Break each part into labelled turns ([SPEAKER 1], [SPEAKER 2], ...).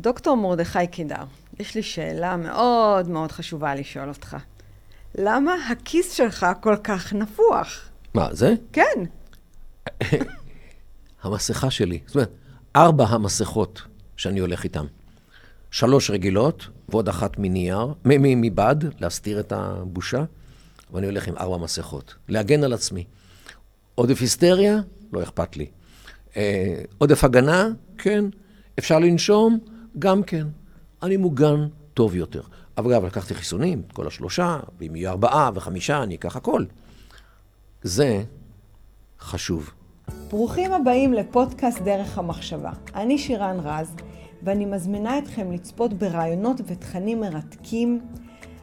[SPEAKER 1] דוקטור מרדכי קידר, יש לי שאלה מאוד מאוד חשובה לשאול אותך. למה הכיס שלך כל כך נפוח?
[SPEAKER 2] מה, זה?
[SPEAKER 1] כן.
[SPEAKER 2] המסכה שלי. זאת אומרת, ארבע המסכות שאני הולך איתן. שלוש רגילות, ועוד אחת מנייר, מבד, להסתיר את הבושה, ואני הולך עם ארבע מסכות. להגן על עצמי. עודף היסטריה? לא אכפת לי. אה, עודף הגנה? כן. אפשר לנשום? גם כן. אני מוגן טוב יותר. אבל אגב, לקחתי חיסונים, כל השלושה, ואם יהיו ארבעה וחמישה, אני אקח הכל. זה חשוב.
[SPEAKER 1] ברוכים הבאים לפודקאסט דרך המחשבה. אני שירן רז, ואני מזמינה אתכם לצפות ברעיונות ותכנים מרתקים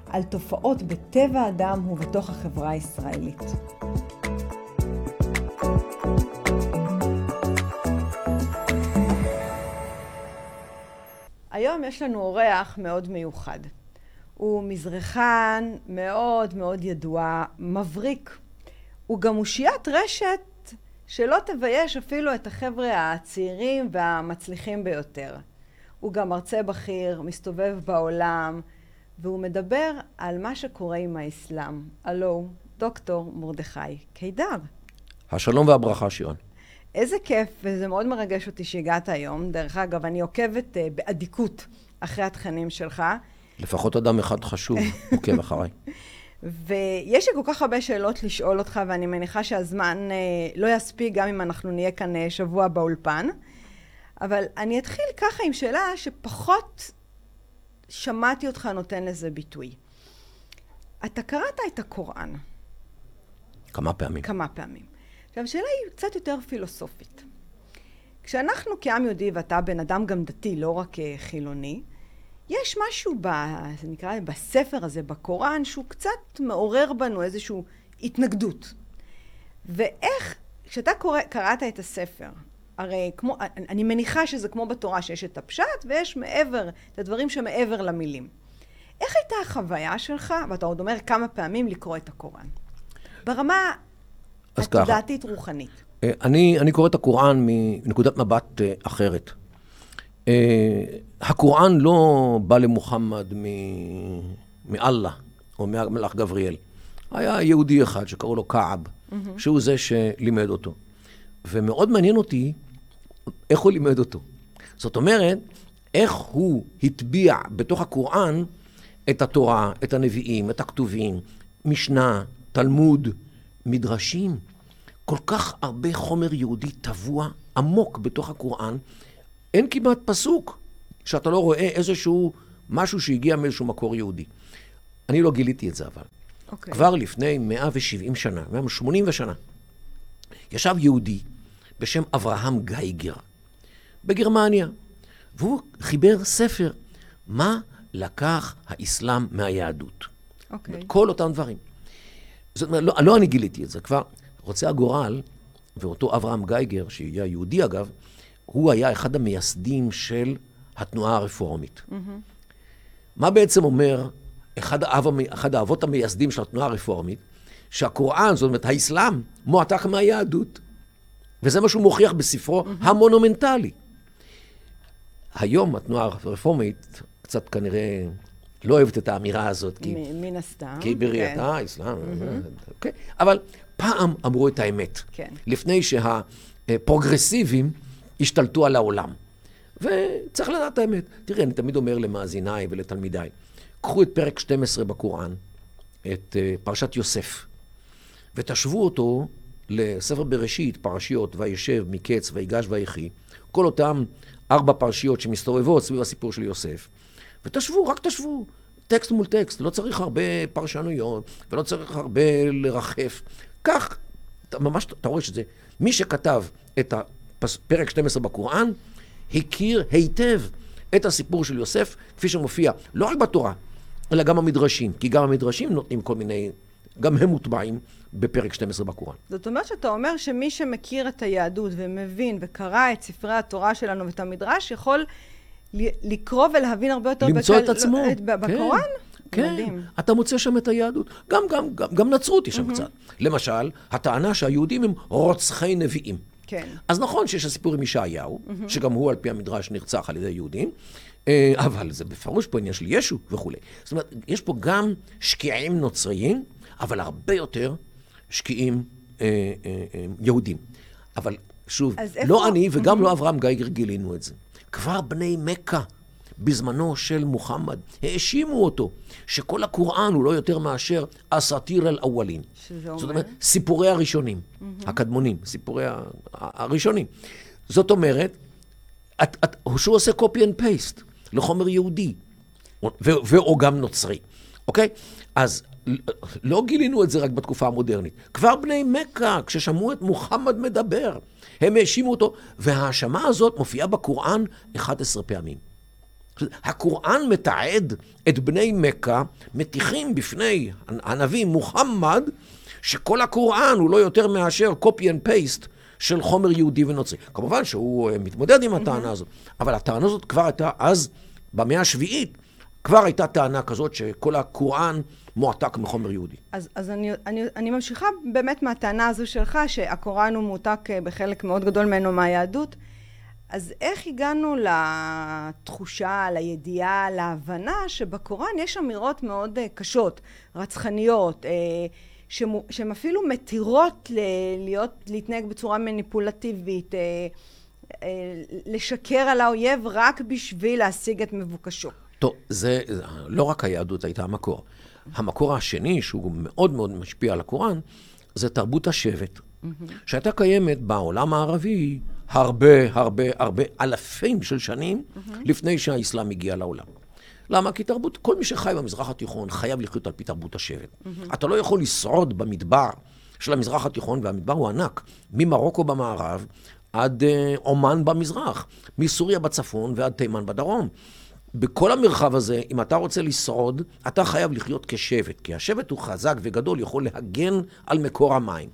[SPEAKER 1] על תופעות בטבע האדם ובתוך החברה הישראלית. היום יש לנו אורח מאוד מיוחד. הוא מזרחן מאוד מאוד ידוע, מבריק. הוא גם אושיית רשת שלא תבייש אפילו את החבר'ה הצעירים והמצליחים ביותר. הוא גם מרצה בכיר, מסתובב בעולם, והוא מדבר על מה שקורה עם האסלאם. הלו, דוקטור מרדכי קידר.
[SPEAKER 2] השלום והברכה, שירן.
[SPEAKER 1] איזה כיף, וזה מאוד מרגש אותי שהגעת היום. דרך אגב, אני עוקבת uh, באדיקות אחרי התכנים שלך.
[SPEAKER 2] לפחות אדם אחד חשוב עוקב אחריי.
[SPEAKER 1] ויש לי כל כך הרבה שאלות לשאול אותך, ואני מניחה שהזמן uh, לא יספיק גם אם אנחנו נהיה כאן uh, שבוע באולפן. אבל אני אתחיל ככה עם שאלה שפחות שמעתי אותך נותן לזה ביטוי. אתה קראת את הקוראן.
[SPEAKER 2] כמה פעמים.
[SPEAKER 1] כמה פעמים. עכשיו, השאלה היא קצת יותר פילוסופית. כשאנחנו כעם יהודי, ואתה בן אדם גם דתי, לא רק אה, חילוני, יש משהו, ב, זה נקרא, בספר הזה, בקוראן, שהוא קצת מעורר בנו איזושהי התנגדות. ואיך, כשאתה קורא, קראת את הספר, הרי כמו, אני מניחה שזה כמו בתורה, שיש את הפשט ויש מעבר, את הדברים שמעבר למילים. איך הייתה החוויה שלך, ואתה עוד אומר כמה פעמים, לקרוא את הקוראן? ברמה התודעתית רוחנית.
[SPEAKER 2] אה, אני, אני קורא את הקוראן מנקודת מבט אה, אחרת. אה, הקוראן לא בא למוחמד מאללה, או מהמלאך גבריאל. היה יהודי אחד שקראו לו כעב, mm-hmm. שהוא זה שלימד אותו. ומאוד מעניין אותי איך הוא לימד אותו. זאת אומרת, איך הוא הטביע בתוך הקוראן את התורה, את הנביאים, את הכתובים, משנה, תלמוד, מדרשים. כל כך הרבה חומר יהודי טבוע עמוק בתוך הקוראן, אין כמעט פסוק שאתה לא רואה איזשהו משהו שהגיע מאיזשהו מקור יהודי. אני לא גיליתי את זה אבל. Okay. אוקיי. כבר לפני 170 שנה, 180 שנה, ישב יהודי בשם אברהם גייגר בגרמניה, והוא חיבר ספר, מה לקח האסלאם מהיהדות. אוקיי. Okay. כל אותם דברים. זאת אומרת, לא, לא אני גיליתי את זה, כבר רוצה הגורל, ואותו אברהם גייגר, שהיה יהודי אגב, הוא היה אחד המייסדים של התנועה הרפורמית. Mm-hmm. מה בעצם אומר אחד, האב, אחד האבות המייסדים של התנועה הרפורמית? שהקוראן, זאת אומרת, האסלאם, מועתק מהיהדות. וזה מה שהוא מוכיח בספרו mm-hmm. המונומנטלי. היום התנועה הרפורמית קצת כנראה לא אוהבת את האמירה הזאת,
[SPEAKER 1] כי... מן הסתם.
[SPEAKER 2] כי בראייתה, כן. האסלאם, mm-hmm. אוקיי. אבל פעם אמרו את האמת. כן. לפני שהפרוגרסיבים השתלטו על העולם. וצריך לדעת את האמת. תראה, אני תמיד אומר למאזיניי ולתלמידיי, קחו את פרק 12 בקוראן, את אה, פרשת יוסף, ותשוו אותו לספר בראשית, פרשיות, וישב, מקץ, ויגש, ויחי, כל אותם ארבע פרשיות שמסתובבות סביב הסיפור של יוסף, ותשוו, רק תשוו, טקסט מול טקסט, לא צריך הרבה פרשנויות, ולא צריך הרבה לרחף. כך, אתה ממש, אתה רואה שזה, מי שכתב את הפרק 12 בקוראן, הכיר היטב את הסיפור של יוסף, כפי שמופיע לא רק בתורה, אלא גם המדרשים, כי גם המדרשים נותנים כל מיני, גם הם מוטבעים בפרק 12 בקוראן.
[SPEAKER 1] זאת אומרת שאתה אומר שמי שמכיר את היהדות ומבין וקרא את ספרי התורה שלנו ואת המדרש, יכול לקרוא ולהבין הרבה יותר
[SPEAKER 2] למצוא בקל... את עצמו.
[SPEAKER 1] בקוראן? כן.
[SPEAKER 2] כן, מדהים. אתה מוצא שם את היהדות. גם, גם, גם, גם נצרות יש שם mm-hmm. קצת. למשל, הטענה שהיהודים הם רוצחי נביאים.
[SPEAKER 1] כן.
[SPEAKER 2] אז נכון שיש הסיפור עם ישעיהו, mm-hmm. שגם הוא על פי המדרש נרצח על ידי יהודים, אה, אבל זה בפירוש פה עניין של ישו וכולי. זאת אומרת, יש פה גם שקיעים נוצריים, אבל הרבה יותר שקיעים אה, אה, אה, יהודים. אבל שוב, לא איפה... אני וגם mm-hmm. לא אברהם גייגר גילינו את זה. כבר בני מכה. בזמנו של מוחמד. האשימו אותו שכל הקוראן הוא לא יותר מאשר אסתיר אל אוולין. שזה אומר? זאת אומרת, סיפורי הראשונים, mm-hmm. הקדמונים, סיפורי הראשונים. זאת אומרת, את, את, שהוא עושה copy and paste לחומר יהודי, ואו גם נוצרי, אוקיי? אז לא גילינו את זה רק בתקופה המודרנית. כבר בני מכה, כששמעו את מוחמד מדבר, הם האשימו אותו, וההאשמה הזאת מופיעה בקוראן 11 פעמים. הקוראן מתעד את בני מכה, מטיחים בפני הנביא מוחמד, שכל הקוראן הוא לא יותר מאשר copy and paste של חומר יהודי ונוצרי. כמובן שהוא אה, מתמודד עם הטענה הזאת, אבל הטענה הזאת כבר הייתה אז, במאה השביעית, כבר הייתה טענה כזאת שכל הקוראן מועתק מחומר יהודי.
[SPEAKER 1] אז, אז אני, אני, אני ממשיכה באמת מהטענה הזו שלך, שהקוראן הוא מועתק אה, בחלק מאוד גדול ממנו מהיהדות. אז איך הגענו לתחושה, לידיעה, להבנה שבקוראן יש אמירות מאוד אה, קשות, רצחניות, אה, שהן אפילו מתירות להיות, להתנהג בצורה מניפולטיבית, לשקר על האויב רק בשביל להשיג את מבוקשו.
[SPEAKER 2] טוב, זה לא רק היהדות הייתה המקור. המקור השני, שהוא מאוד מאוד משפיע על הקוראן, זה תרבות השבט. שהייתה קיימת בעולם הערבי הרבה, הרבה, הרבה אלפים של שנים. לפני שהאסלאם הגיע לעולם. למה? כי תרבות, כל מי שחי במזרח התיכון חייב לחיות על פי תרבות השבט. אתה לא יכול לשרוד במדבר של המזרח התיכון, והמדבר הוא ענק, ממרוקו במערב עד אה, עומאן במזרח, מסוריה בצפון ועד תימן בדרום. בכל המרחב הזה, אם אתה רוצה לשרוד, אתה חייב לחיות כשבט, כי השבט הוא חזק וגדול, יכול להגן על מקור המים.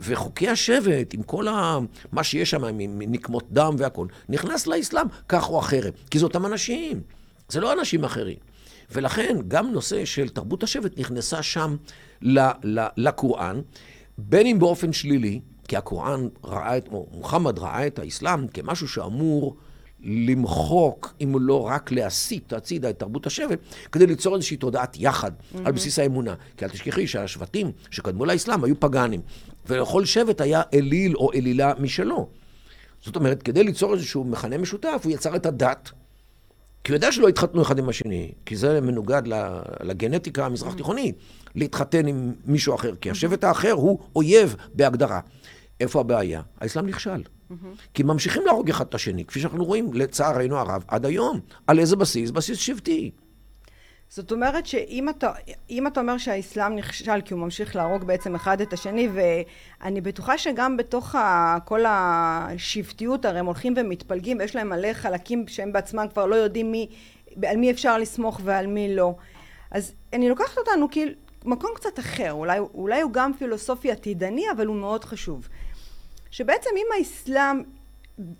[SPEAKER 2] וחוקי השבט, עם כל ה... מה שיש שם, עם נקמות דם והכול, נכנס לאסלאם כך או אחרת, כי זה אותם אנשים, זה לא אנשים אחרים. ולכן גם נושא של תרבות השבט נכנסה שם לקוראן, בין אם באופן שלילי, כי הקוראן ראה את, או מוחמד ראה את האסלאם כמשהו שאמור למחוק, אם לא רק להסיט הצידה את תרבות השבט, כדי ליצור איזושהי תודעת יחד mm-hmm. על בסיס האמונה. כי אל תשכחי שהשבטים שקדמו לאסלאם היו פגאנים, ולכל שבט היה אליל או אלילה משלו. זאת אומרת, כדי ליצור איזשהו מכנה משותף, הוא יצר את הדת. כי הוא יודע שלא התחתנו אחד עם השני, כי זה מנוגד לגנטיקה המזרח תיכונית, להתחתן עם מישהו אחר, כי השבט האחר הוא אויב בהגדרה. איפה הבעיה? האסלאם נכשל. כי ממשיכים להרוג אחד את השני, כפי שאנחנו רואים, לצערנו הרב, עד היום. על איזה בסיס? בסיס שבטי.
[SPEAKER 1] זאת אומרת שאם אתה, אתה אומר שהאסלאם נכשל כי הוא ממשיך להרוג בעצם אחד את השני ואני בטוחה שגם בתוך ה, כל השבטיות הרי הם הולכים ומתפלגים ויש להם מלא חלקים שהם בעצמם כבר לא יודעים מי, על מי אפשר לסמוך ועל מי לא אז אני לוקחת אותנו כאילו מקום קצת אחר אולי, אולי הוא גם פילוסופי עתידני אבל הוא מאוד חשוב שבעצם אם האסלאם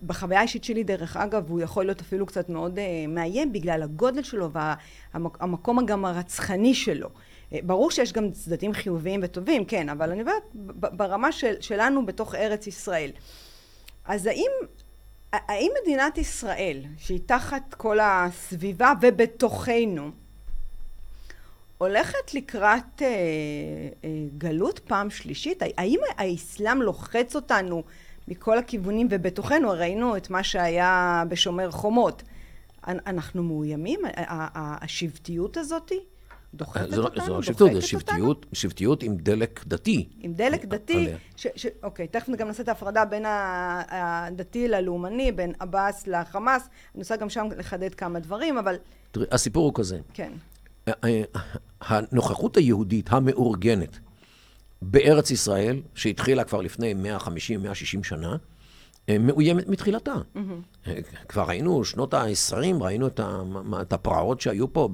[SPEAKER 1] בחוויה האישית שלי דרך אגב הוא יכול להיות אפילו קצת מאוד uh, מאיים בגלל הגודל שלו והמקום גם הרצחני שלו. Uh, ברור שיש גם צדדים חיוביים וטובים, כן, אבל אני אומרת ברמה של, שלנו בתוך ארץ ישראל. אז האם, האם מדינת ישראל, שהיא תחת כל הסביבה ובתוכנו, הולכת לקראת uh, uh, גלות פעם שלישית? האם האסלאם לוחץ אותנו מכל הכיוונים ובתוכנו ראינו את מה שהיה בשומר חומות. אנחנו מאוימים? השבטיות הזאת דוחפת
[SPEAKER 2] לא-
[SPEAKER 1] אותנו?
[SPEAKER 2] זו לא שבטיות, זו שבטיות, שבטיות עם דלק דתי.
[SPEAKER 1] עם דלק דתי, ש, ש, אוקיי, תכף גם נעשה את ההפרדה בין הדתי ללאומני, בין עבאס לחמאס, אני רוצה גם שם לחדד כמה דברים, אבל...
[SPEAKER 2] תראי, הסיפור הוא כזה.
[SPEAKER 1] כן.
[SPEAKER 2] הנוכחות היהודית המאורגנת בארץ ישראל, שהתחילה כבר לפני 150-160 שנה, אה, מאוימת מתחילתה. Mm-hmm. כבר ראינו, שנות ה-20, ראינו את הפרעות שהיו פה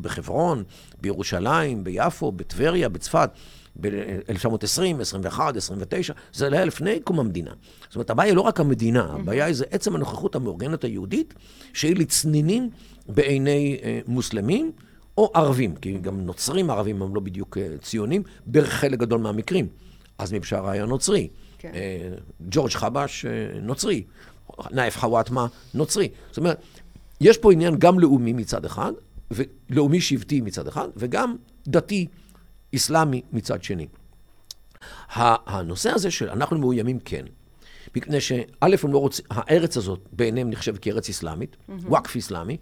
[SPEAKER 2] בחברון, בירושלים, ביפו, בטבריה, בצפת, ב-1920, 21, 29, זה היה לפני קום המדינה. זאת אומרת, הבעיה היא לא רק המדינה, mm-hmm. הבעיה היא זה עצם הנוכחות המאורגנת היהודית, שהיא לצנינים בעיני אה, מוסלמים. או ערבים, כי גם נוצרים ערבים הם לא בדיוק אה, ציונים, בחלק גדול מהמקרים. אז מבשארה היה נוצרי.
[SPEAKER 1] כן.
[SPEAKER 2] אה, ג'ורג' חבש, אה, נוצרי. נאיף חוואטמה, נוצרי. זאת אומרת, יש פה עניין גם לאומי מצד אחד, ולאומי שבטי מצד אחד, וגם דתי, אסלאמי מצד שני. הנושא הזה של אנחנו מאוימים כן, מפני שא', הם לא רוצים, הארץ הזאת בעיניהם נחשבת כארץ אסלאמית, וואקף אסלאמי,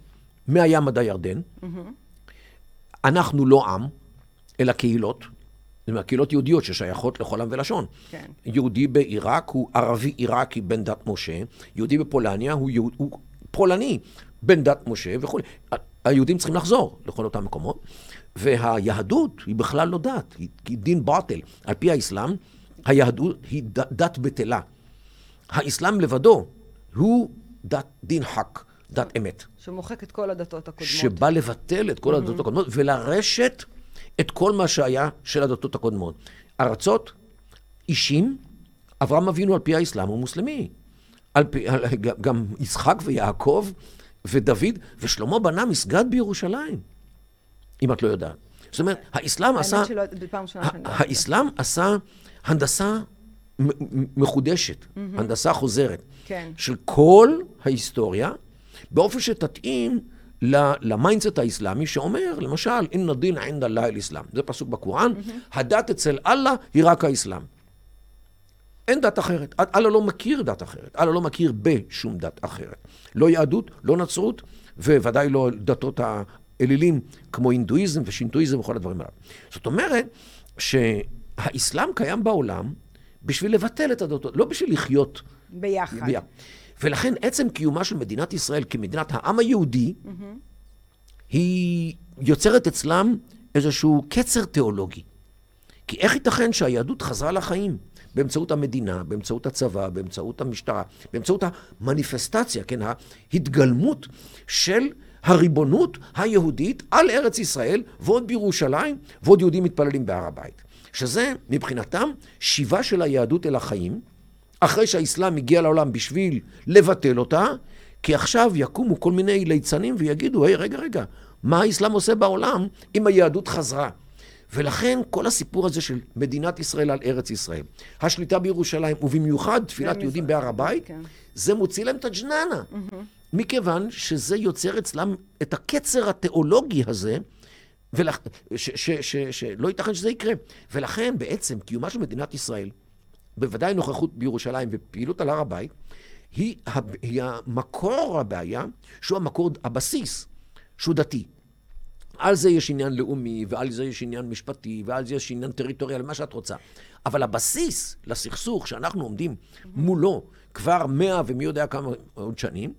[SPEAKER 2] מהים עד הירדן. אנחנו לא עם, אלא קהילות. זאת אומרת, קהילות יהודיות ששייכות לכל עם ולשון.
[SPEAKER 1] כן.
[SPEAKER 2] יהודי בעיראק הוא ערבי עיראקי בן דת משה, יהודי בפולניה הוא, יהוד, הוא פולני בן דת משה וכו'. ה- היהודים צריכים לחזור לכל אותם מקומות, והיהדות היא בכלל לא דת, היא, היא דין באטל. על פי האסלאם, היהדות היא ד, דת בטלה. האסלאם לבדו הוא דת דין חק, דת אמת.
[SPEAKER 1] שמוחק את כל הדתות הקודמות.
[SPEAKER 2] שבא לבטל את כל הדתות הקודמות ולרשת את כל מה שהיה של הדתות הקודמות. ארצות, אישים, אברהם אבינו על פי האסלאם הוא מוסלמי. על פי, על, גם יצחק ויעקב ודוד, ושלמה בנה מסגד בירושלים, אם את לא יודעת. זאת אומרת, האסלאם עשה...
[SPEAKER 1] שלא.
[SPEAKER 2] האסלאם עשה הנדסה מחודשת, הנדסה חוזרת,
[SPEAKER 1] כן.
[SPEAKER 2] של כל ההיסטוריה, באופן שתתאים ל mindset האסלאמי שאומר, למשל, إن الدين عند الله الإسلام. זה פסוק בקוראן, הדת אצל אללה היא רק האסלאם. אין דת אחרת. אללה לא מכיר דת אחרת. אללה לא מכיר בשום דת אחרת. לא יהדות, לא נצרות, וודאי לא דתות האלילים כמו הינדואיזם ושינטואיזם וכל הדברים הללו. זאת אומרת שהאסלאם קיים בעולם בשביל לבטל את הדתות, לא בשביל לחיות
[SPEAKER 1] ביחד.
[SPEAKER 2] ביחד. ולכן עצם קיומה של מדינת ישראל כמדינת העם היהודי, היא יוצרת אצלם איזשהו קצר תיאולוגי. כי איך ייתכן שהיהדות חזרה לחיים? באמצעות המדינה, באמצעות הצבא, באמצעות המשטרה, באמצעות המניפסטציה, כן, ההתגלמות של הריבונות היהודית על ארץ ישראל, ועוד בירושלים, ועוד יהודים מתפללים בהר הבית. שזה מבחינתם שיבה של היהדות אל החיים, אחרי שהאסלאם הגיע לעולם בשביל לבטל אותה, כי עכשיו יקומו כל מיני ליצנים ויגידו, היי, רגע, רגע, מה האסלאם עושה בעולם אם היהדות חזרה? ולכן כל הסיפור הזה של מדינת ישראל על ארץ ישראל, השליטה בירושלים, ובמיוחד תפילת יהודים בהר הבית,
[SPEAKER 1] כן.
[SPEAKER 2] זה מוציא להם את הג'ננה. מכיוון שזה יוצר אצלם את הקצר התיאולוגי הזה, ולכ... ש- ש- ש- שלא ייתכן שזה יקרה. ולכן בעצם קיומה של מדינת ישראל, בוודאי נוכחות בירושלים ופעילות על הר הבית, היא, היא המקור הבעיה, שהוא המקור, הבסיס, שהוא דתי. על זה יש עניין לאומי, ועל זה יש עניין משפטי, ועל זה יש עניין טריטוריאלי, מה שאת רוצה. אבל הבסיס לסכסוך שאנחנו עומדים מולו כבר מאה ומי יודע כמה עוד שנים,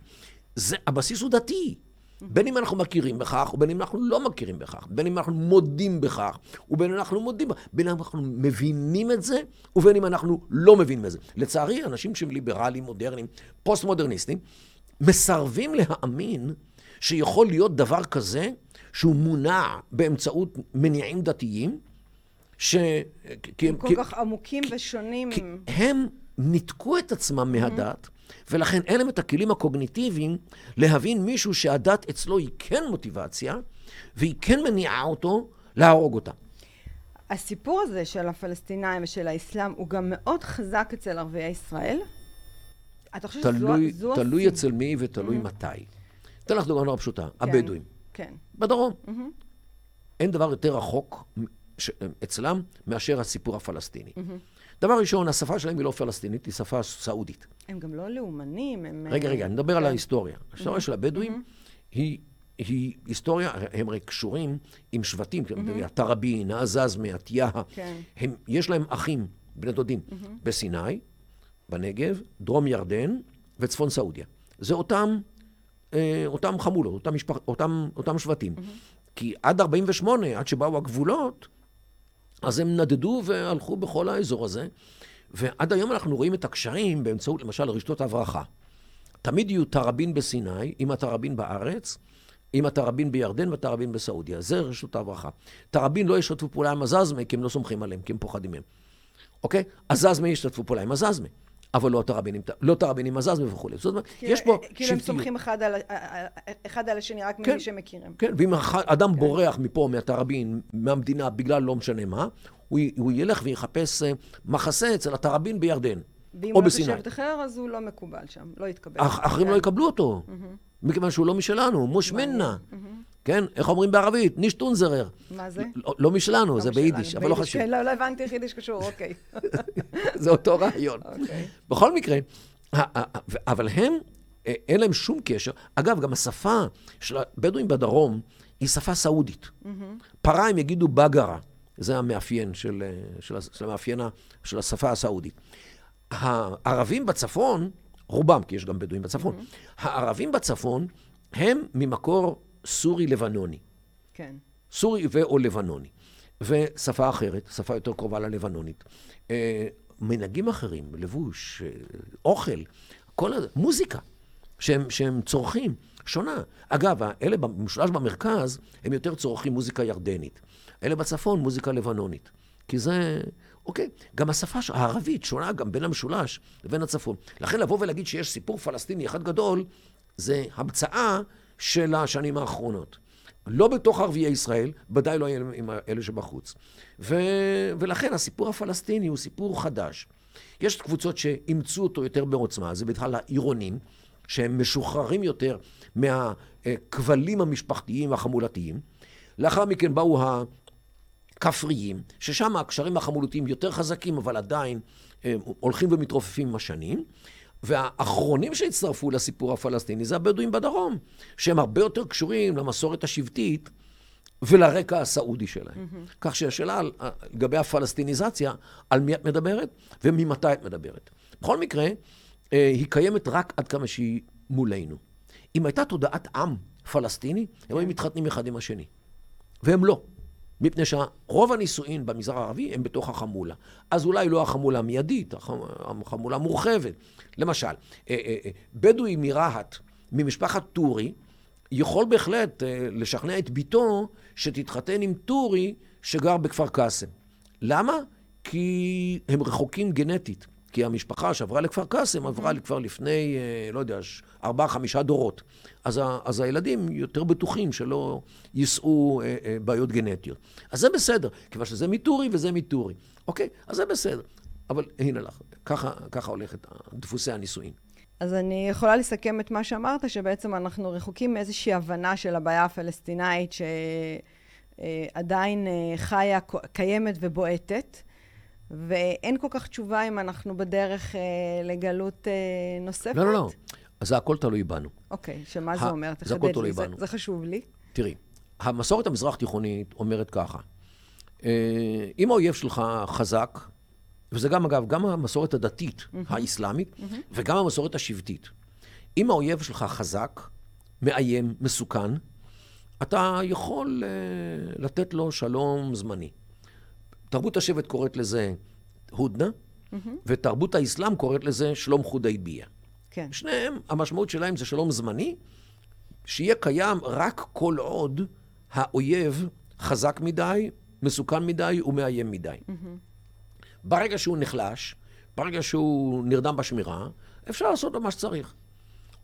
[SPEAKER 2] זה, הבסיס הוא דתי. בין אם אנחנו מכירים בכך, ובין אם אנחנו לא מכירים בכך, בין אם אנחנו מודים בכך, ובין אם אנחנו מודים בין אם אנחנו מבינים את זה, ובין אם אנחנו לא מבינים את זה. לצערי, אנשים שהם ליברליים, מודרניים, פוסט-מודרניסטים, מסרבים להאמין שיכול להיות דבר כזה שהוא מונע באמצעות מניעים דתיים, ש... כי
[SPEAKER 1] הם
[SPEAKER 2] הם-
[SPEAKER 1] כל
[SPEAKER 2] כי-
[SPEAKER 1] כך עמוקים ושונים.
[SPEAKER 2] כי הם ניתקו את עצמם מהדת, ולכן אין להם את הכלים הקוגניטיביים להבין מישהו שהדת אצלו היא כן מוטיבציה, והיא כן מניעה אותו להרוג אותה.
[SPEAKER 1] הסיפור הזה של הפלסטינאים ושל האסלאם הוא גם מאוד חזק אצל ערביי ישראל? אתה חושב
[SPEAKER 2] תלוי,
[SPEAKER 1] שזו
[SPEAKER 2] תלוי
[SPEAKER 1] הסיבה?
[SPEAKER 2] אצל מי ותלוי מתי. אתן לך דוגמה נורא פשוטה, הבדואים.
[SPEAKER 1] כן.
[SPEAKER 2] בדרום. אין דבר יותר רחוק ש- אצלם מאשר הסיפור הפלסטיני. דבר ראשון, השפה שלהם היא לא פלסטינית, היא שפה סעודית.
[SPEAKER 1] הם גם לא לאומנים, הם...
[SPEAKER 2] רגע,
[SPEAKER 1] אה,
[SPEAKER 2] רגע, אני מדבר על
[SPEAKER 1] כן.
[SPEAKER 2] ההיסטוריה. ההיסטוריה של הבדואים היא, היא היסטוריה, הם הרי קשורים עם שבטים, התראבין, העזזמה, התיאה.
[SPEAKER 1] כן.
[SPEAKER 2] הם, יש להם אחים, בני דודים, בסיני, בנגב, דרום ירדן וצפון סעודיה. זה אותם, אה, אותם חמולות, אותם, משפח, אותם, אותם שבטים. כי עד 48', עד שבאו הגבולות, אז הם נדדו והלכו בכל האזור הזה, ועד היום אנחנו רואים את הקשרים באמצעות, למשל, רשתות הברחה. תמיד יהיו תראבין בסיני, עם התראבין בארץ, עם התראבין בירדן והתראבין בסעודיה. זה רשתות ההברחה. תראבין לא ישתפו פעולה עם הזזמה, כי הם לא סומכים עליהם, כי הם פוחדים מהם. אוקיי? הזזמה ישתתפו פעולה עם הזזמה. אבל לא את הרבנים, לא את הרבנים עזז וכולי. זאת אומרת, יש פה
[SPEAKER 1] שבטיות. כאילו הם סומכים אחד על, אחד על השני רק
[SPEAKER 2] כן,
[SPEAKER 1] ממי שמכירים.
[SPEAKER 2] כן, ואם אדם כן. בורח מפה, מהתראבין, מהמדינה, בגלל לא משנה מה, הוא, הוא ילך ויחפש אה, מחסה אצל התראבין בירדן.
[SPEAKER 1] ואם הוא בשבט אחר, אז הוא לא מקובל שם, לא יתקבל.
[SPEAKER 2] אח, אחרים כן. לא יקבלו אותו, mm-hmm. מכיוון שהוא לא משלנו, מושמנה. כן? איך אומרים בערבית? נישטונזרר.
[SPEAKER 1] מה זה?
[SPEAKER 2] לא, לא משלנו, לא זה משלנו. ביידיש, אבל לא חשוב.
[SPEAKER 1] כן, לא, לא הבנתי איך יידיש קשור, אוקיי.
[SPEAKER 2] זה אותו רעיון. אוקיי. בכל מקרה, אבל הם, אה, אין להם שום קשר. אגב, גם השפה של הבדואים בדרום היא שפה סעודית. Mm-hmm. פרה הם יגידו בגרה, זה המאפיין של, אה, של, של המאפיינה של השפה הסעודית. הערבים בצפון, רובם, כי יש גם בדואים בצפון, mm-hmm. הערבים בצפון הם ממקור סורי-לבנוני.
[SPEAKER 1] כן.
[SPEAKER 2] סורי ו/או לבנוני. ושפה אחרת, שפה יותר קרובה ללבנונית. אה, מנהגים אחרים, לבוש, אה, אוכל, כל הזה, מוזיקה שהם, שהם צורכים, שונה. אגב, אלה במשולש במרכז, הם יותר צורכים מוזיקה ירדנית. אלה בצפון, מוזיקה לבנונית. כי זה, אוקיי, גם השפה הערבית שונה גם בין המשולש לבין הצפון. לכן לבוא ולהגיד שיש סיפור פלסטיני אחד גדול, זה המצאה של השנים האחרונות. לא בתוך ערביי ישראל, ודאי לא עם אלה שבחוץ. ו... ולכן הסיפור הפלסטיני הוא סיפור חדש. יש קבוצות שאימצו אותו יותר בעוצמה, זה בכלל העירונים, שהם משוחררים יותר מהכבלים המשפחתיים והחמולתיים. לאחר מכן באו הכפריים, ששם הקשרים החמולתיים יותר חזקים, אבל עדיין אה, הולכים ומתרופפים עם השנים. והאחרונים שהצטרפו לסיפור הפלסטיני זה הבדואים בדרום, שהם הרבה יותר קשורים למסורת השבטית ולרקע הסעודי שלהם. Mm-hmm. כך שהשאלה לגבי הפלסטיניזציה, על מי את מדברת וממתי את מדברת. בכל מקרה, אה, היא קיימת רק עד כמה שהיא מולנו. אם הייתה תודעת עם פלסטיני, הם היו מתחתנים אחד עם השני. והם לא. מפני שרוב הנישואין במגזר הערבי הם בתוך החמולה. אז אולי לא החמולה המיידית, החמולה המורחבת. למשל, אה, אה, אה, בדואי מרהט, ממשפחת טורי, יכול בהחלט לשכנע את ביתו שתתחתן עם טורי שגר בכפר קאסם. למה? כי הם רחוקים גנטית. כי המשפחה שעברה לכפר קאסם עברה כבר לפני, לא יודע, ארבעה, חמישה דורות. אז, ה, אז הילדים יותר בטוחים שלא יישאו אה, אה, בעיות גנטיות. אז זה בסדר, כיוון שזה מטורי וזה מטורי. אוקיי? אז זה בסדר. אבל הנה לך, ככה, ככה הולכת דפוסי הנישואין.
[SPEAKER 1] אז אני יכולה לסכם את מה שאמרת, שבעצם אנחנו רחוקים מאיזושהי הבנה של הבעיה הפלסטינאית שעדיין אה, חיה, קיימת ובועטת. ואין כל כך תשובה אם אנחנו בדרך אה, לגלות אה, נוספת.
[SPEAKER 2] לא, לא, לא. אז זה הכל תלוי בנו.
[SPEAKER 1] אוקיי, שמה זה אומר? תחדד לי, זה, זה חשוב לי.
[SPEAKER 2] תראי, המסורת המזרח-תיכונית אומרת ככה, אה, אם האויב שלך חזק, וזה גם, אגב, גם המסורת הדתית mm-hmm. האסלאמית, mm-hmm. וגם המסורת השבטית. אם האויב שלך חזק, מאיים, מסוכן, אתה יכול uh, לתת לו שלום זמני. תרבות השבט קוראת לזה הודנה, mm-hmm. ותרבות האסלאם קוראת לזה שלום חודייביה.
[SPEAKER 1] כן.
[SPEAKER 2] שניהם, המשמעות שלהם זה שלום זמני, שיהיה קיים רק כל עוד האויב חזק מדי, מסוכן מדי ומאיים מדי. Mm-hmm. ברגע שהוא נחלש, ברגע שהוא נרדם בשמירה, אפשר לעשות לו מה שצריך,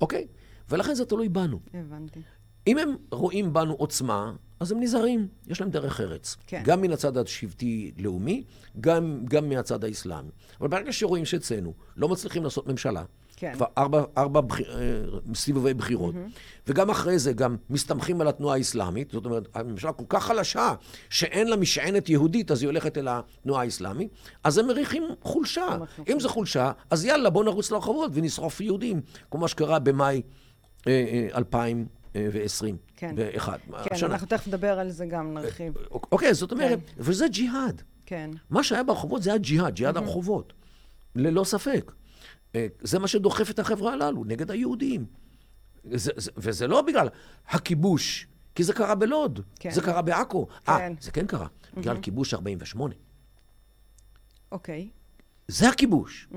[SPEAKER 2] אוקיי? ולכן זה תלוי בנו.
[SPEAKER 1] הבנתי.
[SPEAKER 2] אם הם רואים בנו עוצמה, אז הם נזהרים, יש להם דרך ארץ.
[SPEAKER 1] כן.
[SPEAKER 2] גם מן הצד השבטי-לאומי, גם, גם מהצד האסלאמי. אבל ברגע שרואים שאצלנו לא מצליחים לעשות ממשלה,
[SPEAKER 1] כן.
[SPEAKER 2] כבר ארבע, ארבע בח... אה, סיבובי בחירות. Mm-hmm. וגם אחרי זה גם מסתמכים על התנועה האסלאמית, זאת אומרת, הממשלה כל כך חלשה, שאין לה משענת יהודית, אז היא הולכת אל התנועה האסלאמית, אז הם מריחים חולשה. אם זה חולשה, אז יאללה, בואו נרוץ לרחובות ונשרוף יהודים, כמו מה שקרה במאי אה, אה, 2020.
[SPEAKER 1] כן.
[SPEAKER 2] ואחד.
[SPEAKER 1] כן, השנה. אנחנו תכף נדבר על זה גם, נרחיב.
[SPEAKER 2] אוקיי, זאת אומרת, כן. וזה ג'יהאד.
[SPEAKER 1] כן.
[SPEAKER 2] מה שהיה ברחובות זה היה ג'יהאד, ג'יהאד mm-hmm. הרחובות. ללא ספק. אה, זה מה שדוחף את החברה הללו, נגד היהודים. זה, זה, וזה לא בגלל הכיבוש, כי זה קרה בלוד, כן. זה קרה בעכו. אה, כן. זה כן קרה, mm-hmm. בגלל כיבוש 48.
[SPEAKER 1] אוקיי.
[SPEAKER 2] זה הכיבוש. Mm-hmm.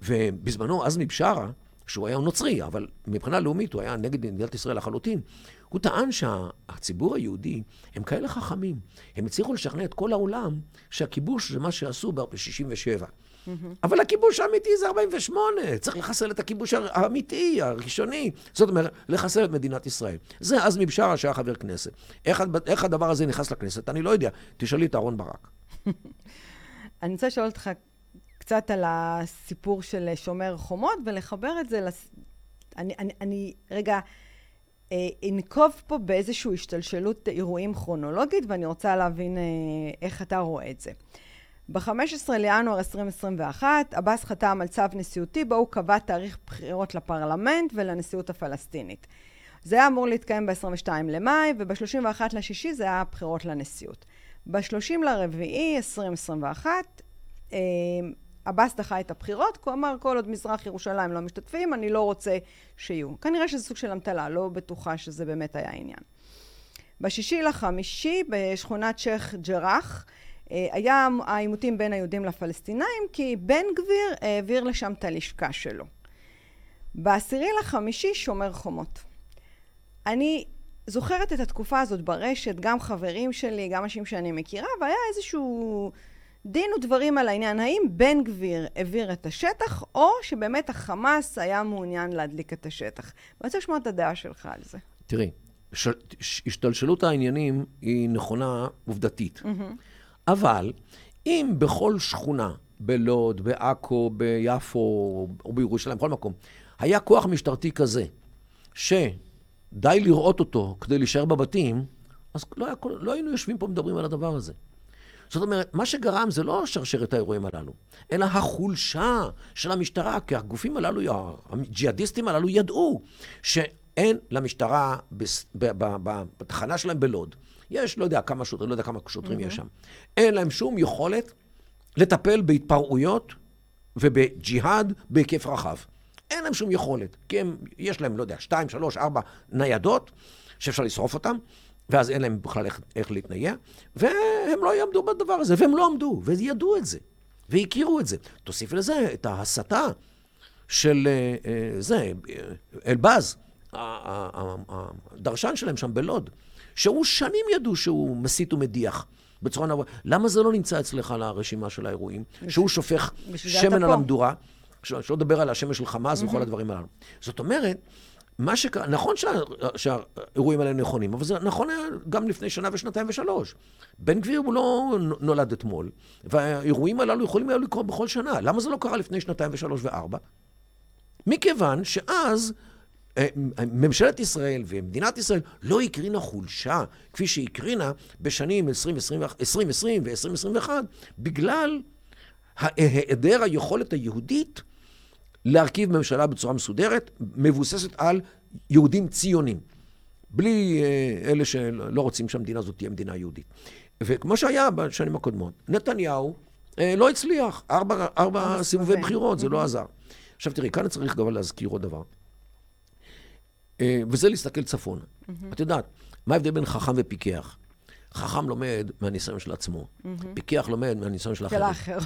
[SPEAKER 2] ובזמנו עזמי בשארה, שהוא היה נוצרי, אבל מבחינה לאומית הוא היה נגד מדינת ישראל לחלוטין, הוא טען שהציבור היהודי הם כאלה חכמים. הם הצליחו לשכנע את כל העולם שהכיבוש זה מה שעשו ב-67. אבל הכיבוש האמיתי זה 48, צריך לחסל את הכיבוש האמיתי, הראשוני. זאת אומרת, לחסל את מדינת ישראל. זה עזמי בשארה שהיה חבר כנסת. איך, איך הדבר הזה נכנס לכנסת? אני לא יודע. תשאלי את אהרן ברק.
[SPEAKER 1] אני רוצה לשאול אותך קצת על הסיפור של שומר חומות ולחבר את זה, לס... אני, אני, אני רגע אה, אנקוב פה באיזושהי השתלשלות אירועים כרונולוגית ואני רוצה להבין אה, איך אתה רואה את זה. ב-15 לינואר 2021, עבאס חתם על צו נשיאותי בו הוא קבע תאריך בחירות לפרלמנט ולנשיאות הפלסטינית. זה היה אמור להתקיים ב-22 למאי, וב-31 לשישי זה היה בחירות לנשיאות. ב-30 לרביעי 2021, אה, עבאס דחה את הבחירות, הוא אמר כל עוד מזרח ירושלים לא משתתפים, אני לא רוצה שיהיו. כנראה שזה סוג של אמתלה, לא בטוחה שזה באמת היה העניין. בשישי לחמישי בשכונת שייח' ג'ראח אה, היה העימותים בין היהודים לפלסטינאים, כי בן גביר העביר לשם את הלשכה שלו. בעשירי לחמישי שומר חומות. אני זוכרת את התקופה הזאת ברשת, גם חברים שלי, גם אנשים שאני מכירה, והיה איזשהו דין ודברים על העניין, האם בן גביר העביר את השטח, או שבאמת החמאס היה מעוניין להדליק את השטח. אני רוצה לשמוע את הדעה שלך על זה.
[SPEAKER 2] תראי, ש... השתלשלות העניינים היא נכונה עובדתית. Mm-hmm. אבל אם בכל שכונה, בלוד, בעכו, ביפו או בירושלים, בכל מקום, היה כוח משטרתי כזה, שדי לראות אותו כדי להישאר בבתים, אז לא, היה, לא היינו יושבים פה ומדברים על הדבר הזה. זאת אומרת, מה שגרם זה לא שרשרת האירועים הללו, אלא החולשה של המשטרה, כי הגופים הללו, הג'יהאדיסטים הללו ידעו שאין למשטרה בתחנה שלהם בלוד, יש, לא יודע כמה שוטרים, לא יודע כמה שוטרים mm-hmm. יש שם. אין להם שום יכולת לטפל בהתפרעויות ובג'יהאד בהיקף רחב. אין להם שום יכולת, כי הם, יש להם, לא יודע, שתיים, שלוש, ארבע ניידות שאפשר לשרוף אותן, ואז אין להם בכלל איך, איך להתנייע, והם לא יעמדו בדבר הזה, והם לא עמדו, וידעו את זה, והכירו את זה. תוסיף לזה את ההסתה של אה, אה, זה, אלבז, הדרשן שלהם שם בלוד, שהוא שנים ידעו שהוא מסית ומדיח. בצורה נבואה. למה זה לא נמצא אצלך על הרשימה של האירועים? שהוא שופך שמן על המדורה, שלא לדבר על השמן של חמאס וכל הדברים הללו. זאת אומרת, מה שקרה, נכון שה, שהאירועים האלה נכונים, אבל זה נכון היה גם לפני שנה ושנתיים ושלוש. בן גביר הוא לא נולד אתמול, והאירועים הללו יכולים היו לקרות בכל שנה. למה זה לא קרה לפני שנתיים ושלוש וארבע? מכיוון שאז אה, ממשלת ישראל ומדינת ישראל לא הקרינה חולשה כפי שהקרינה בשנים 2020 ו-2021 בגלל היעדר היכולת היהודית להרכיב ממשלה בצורה מסודרת, מבוססת על יהודים ציונים. בלי אה, אלה שלא רוצים שהמדינה הזאת תהיה מדינה יהודית. וכמו שהיה בשנים הקודמות, נתניהו אה, לא הצליח. ארבע, ארבע סיבובי בחירות, זה לא עזר. עכשיו תראי, כאן צריך גם להזכיר עוד דבר. אה, וזה להסתכל צפונה. את יודעת, מה ההבדל בין חכם ופיקח? חכם לומד מהניסיון של עצמו. פיקח לומד מהניסיון של
[SPEAKER 1] אחרים. של האחר.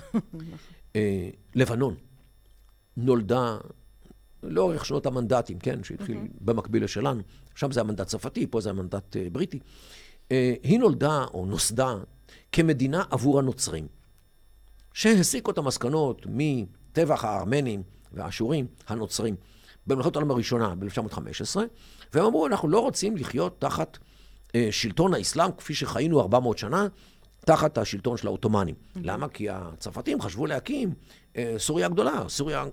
[SPEAKER 2] לבנון נולדה לאורך שנות המנדטים, כן, שהתחיל mm-hmm. במקביל לשלנו. שם זה המנדט צרפתי, פה זה המנדט uh, בריטי. Uh, היא נולדה, או נוסדה, כמדינה עבור הנוצרים, שהסיקו את המסקנות מטבח הארמנים והאשורים הנוצרים. במלחמת העולם הראשונה, ב-1915, והם אמרו, אנחנו לא רוצים לחיות תחת אה, שלטון האסלאם כפי שחיינו 400 שנה, תחת השלטון של העות'מאנים. Mm-hmm. למה? כי הצרפתים חשבו להקים אה, סוריה גדולה, סוריה,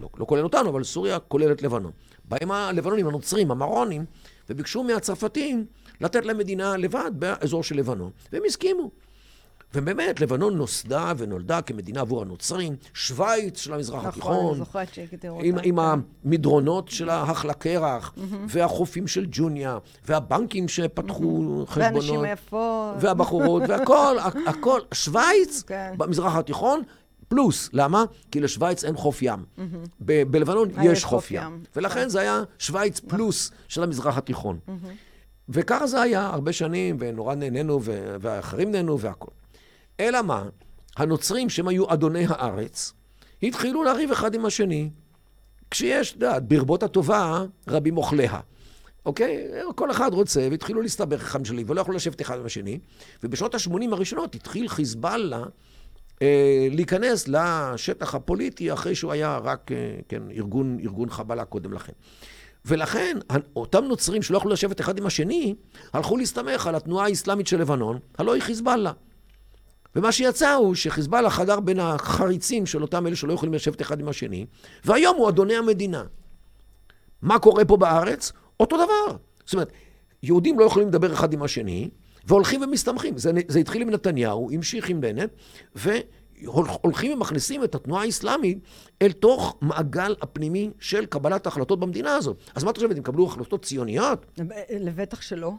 [SPEAKER 2] לא, לא כולל אותנו, אבל סוריה כוללת לבנון. באים הלבנונים, הנוצרים, המרונים, וביקשו מהצרפתים לתת להם מדינה לבד באזור של לבנון, והם הסכימו. ובאמת, לבנון נוסדה ונולדה כמדינה עבור הנוצרים, שווייץ של המזרח נכון, התיכון. נכון, אני
[SPEAKER 1] זוכרת שהגדירו
[SPEAKER 2] אותה. עם, עם כן. המדרונות של ההחלה קרח, mm-hmm. והחופים של ג'וניה, והבנקים שפתחו mm-hmm. חשבונות. והבחורות, והכל, הכל. שווייץ כן. במזרח התיכון, פלוס. למה? כי לשוויץ אין חוף ים. Mm-hmm. ב- בלבנון יש חוף ים. ים. ולכן כן. זה היה שוויץ נכון. פלוס של המזרח התיכון. Mm-hmm. וככה זה היה הרבה שנים, ונורא נהנינו, ואחרים נהנו והכול. אלא מה? הנוצרים, שהם היו אדוני הארץ, התחילו לריב אחד עם השני. כשיש, את יודעת, ברבות הטובה, רבים אוכליה. אוקיי? כל אחד רוצה, והתחילו להסתבך אחד משלי, ולא יכלו לשבת אחד עם השני. ובשנות ה-80 הראשונות התחיל חיזבאללה אה, להיכנס לשטח הפוליטי אחרי שהוא היה רק, אה, כן, ארגון, ארגון חבלה קודם לכן. ולכן, אותם נוצרים שלא יכלו לשבת אחד עם השני, הלכו להסתמך על התנועה האסלאמית של לבנון, הלא היא חיזבאללה. ומה שיצא הוא שחיזבאללה חדר בין החריצים של אותם אלה שלא יכולים לשבת אחד עם השני, והיום הוא אדוני המדינה. מה קורה פה בארץ? אותו דבר. זאת אומרת, יהודים לא יכולים לדבר אחד עם השני, והולכים ומסתמכים. זה, זה התחיל עם נתניהו, המשיך עם בנט, והולכים ומכניסים את התנועה האסלאמית אל תוך מעגל הפנימי של קבלת ההחלטות במדינה הזאת. אז מה את חושבת, הם יקבלו החלטות ציוניות?
[SPEAKER 1] לבטח שלא.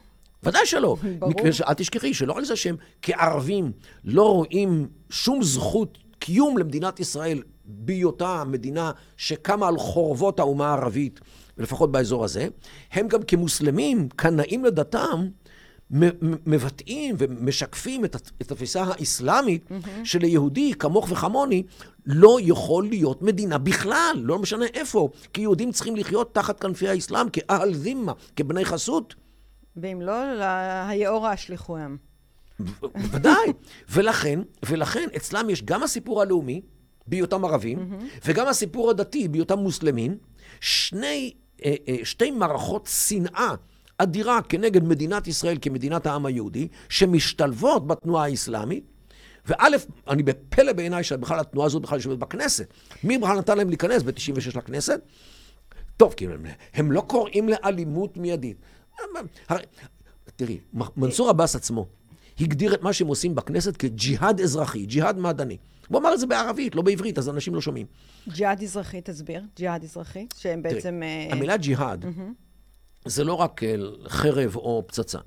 [SPEAKER 2] ודאי שלא.
[SPEAKER 1] ברור.
[SPEAKER 2] אל תשכחי שלא רק זה שהם כערבים לא רואים שום זכות קיום למדינת ישראל בהיותה מדינה שקמה על חורבות האומה הערבית, לפחות באזור הזה, הם גם כמוסלמים, קנאים לדתם, מבטאים ומשקפים את התפיסה האסלאמית mm-hmm. שליהודי כמוך וכמוני לא יכול להיות מדינה בכלל, לא משנה איפה, כי יהודים צריכים לחיות תחת כנפי האסלאם כאהל זימה, כבני חסות.
[SPEAKER 1] ואם לא, היאורה השליחוהם.
[SPEAKER 2] בוודאי. ולכן, ולכן אצלם יש גם הסיפור הלאומי, בהיותם ערבים. וגם הסיפור הדתי, בהיותם מוסלמים, שני, אה, אה, שתי מערכות שנאה אדירה כנגד מדינת ישראל כמדינת העם היהודי, שמשתלבות בתנועה האסלאמית. וא', אני בפלא בעיניי שבכלל התנועה הזאת בכלל יושבת בכנסת. מי בכלל נתן להם להיכנס ב-96 לכנסת? טוב, כי הם, הם לא קוראים לאלימות מיידית. הרי, תראי, מנסור עבאס עצמו הגדיר את מה שהם עושים בכנסת כג'יהאד אזרחי, ג'יהאד מעדני. הוא אמר את זה בערבית, לא בעברית, אז אנשים לא שומעים.
[SPEAKER 1] ג'יהאד אזרחי, תסביר. ג'יהאד אזרחי, שהם בעצם...
[SPEAKER 2] תראי, המילה ג'יהאד זה לא רק אה, חרב או פצצה.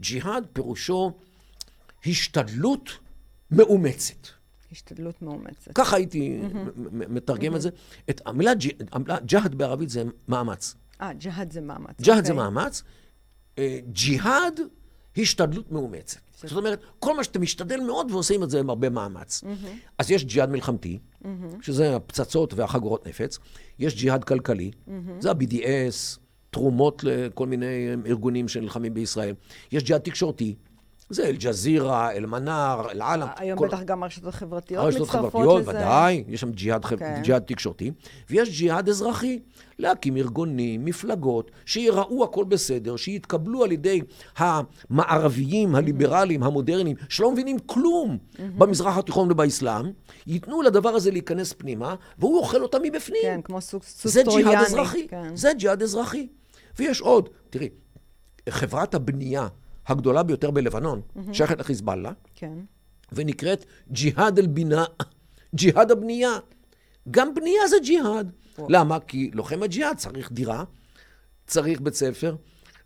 [SPEAKER 2] ג'יהאד פירושו השתדלות מאומצת.
[SPEAKER 1] השתדלות מאומצת.
[SPEAKER 2] ככה הייתי מתרגם את זה. את המילה ג'יהאד בערבית זה מאמץ.
[SPEAKER 1] אה, ג'יהאד זה מאמץ.
[SPEAKER 2] ג'יהאד זה אוקיי. מאמץ. אה, ג'יהאד, השתדלות מאומצת. זאת אומרת, כל מה שאתה משתדל מאוד ועושים את זה עם הרבה מאמץ. אז יש ג'יהאד מלחמתי, שזה הפצצות והחגורות נפץ. יש ג'יהאד כלכלי, זה ה-BDS, תרומות לכל מיני ארגונים שנלחמים בישראל. יש ג'יהאד תקשורתי. זה אל-ג'זירה, אל-מנאר, אל-עלם.
[SPEAKER 1] היום כל... בטח גם הרשתות החברתיות מצטרפות לזה. הרשתות החברתיות,
[SPEAKER 2] ודאי. יש שם ג'יהאד, okay. כן. ג'יהאד תקשורתי. ויש ג'יהאד אזרחי. להקים ארגונים, מפלגות, שיראו הכל בסדר, שיתקבלו על ידי המערביים, הליברליים, המודרניים, שלא מבינים כלום mm-hmm. במזרח התיכון ובאסלאם, ייתנו לדבר הזה להיכנס פנימה, והוא אוכל אותם מבפנים.
[SPEAKER 1] כן, כמו סוס טרויאני.
[SPEAKER 2] זה ג'יהאד אזרחי. כן. זה ג'יהאד אזרחי. ויש עוד, תראי, חברת הבנייה הגדולה ביותר בלבנון, mm-hmm. שייכת לחיזבאללה,
[SPEAKER 1] כן.
[SPEAKER 2] ונקראת ג'יהאד אל-בינה, ג'יהאד הבנייה. גם בנייה זה ג'יהאד. פה. למה? כי לוחם הג'יהאד צריך דירה, צריך בית ספר,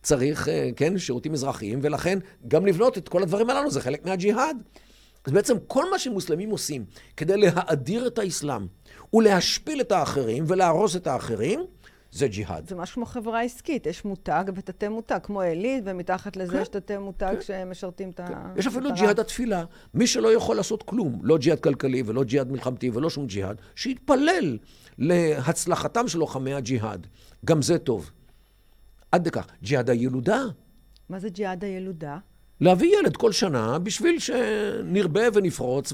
[SPEAKER 2] צריך, אה, כן, שירותים אזרחיים, ולכן גם לבנות את כל הדברים הללו זה חלק מהג'יהאד. אז בעצם כל מה שמוסלמים עושים כדי להאדיר את האסלאם ולהשפיל את האחרים ולהרוס את האחרים, זה ג'יהאד.
[SPEAKER 1] זה משהו כמו חברה עסקית, יש מותג ותתי מותג, כמו עילית, ומתחת לזה כן, יש תתי מותג כן, שמשרתים כן. את ה...
[SPEAKER 2] יש אפילו ג'יהאד התפילה. מי שלא יכול לעשות כלום, לא ג'יהאד כלכלי ולא ג'יהאד מלחמתי ולא שום ג'יהאד, שיתפלל להצלחתם של לוחמי הג'יהאד. גם זה טוב. עד לכך. ג'יהאד הילודה.
[SPEAKER 1] מה זה ג'יהאד הילודה?
[SPEAKER 2] להביא ילד כל שנה בשביל שנרבה ונפרוץ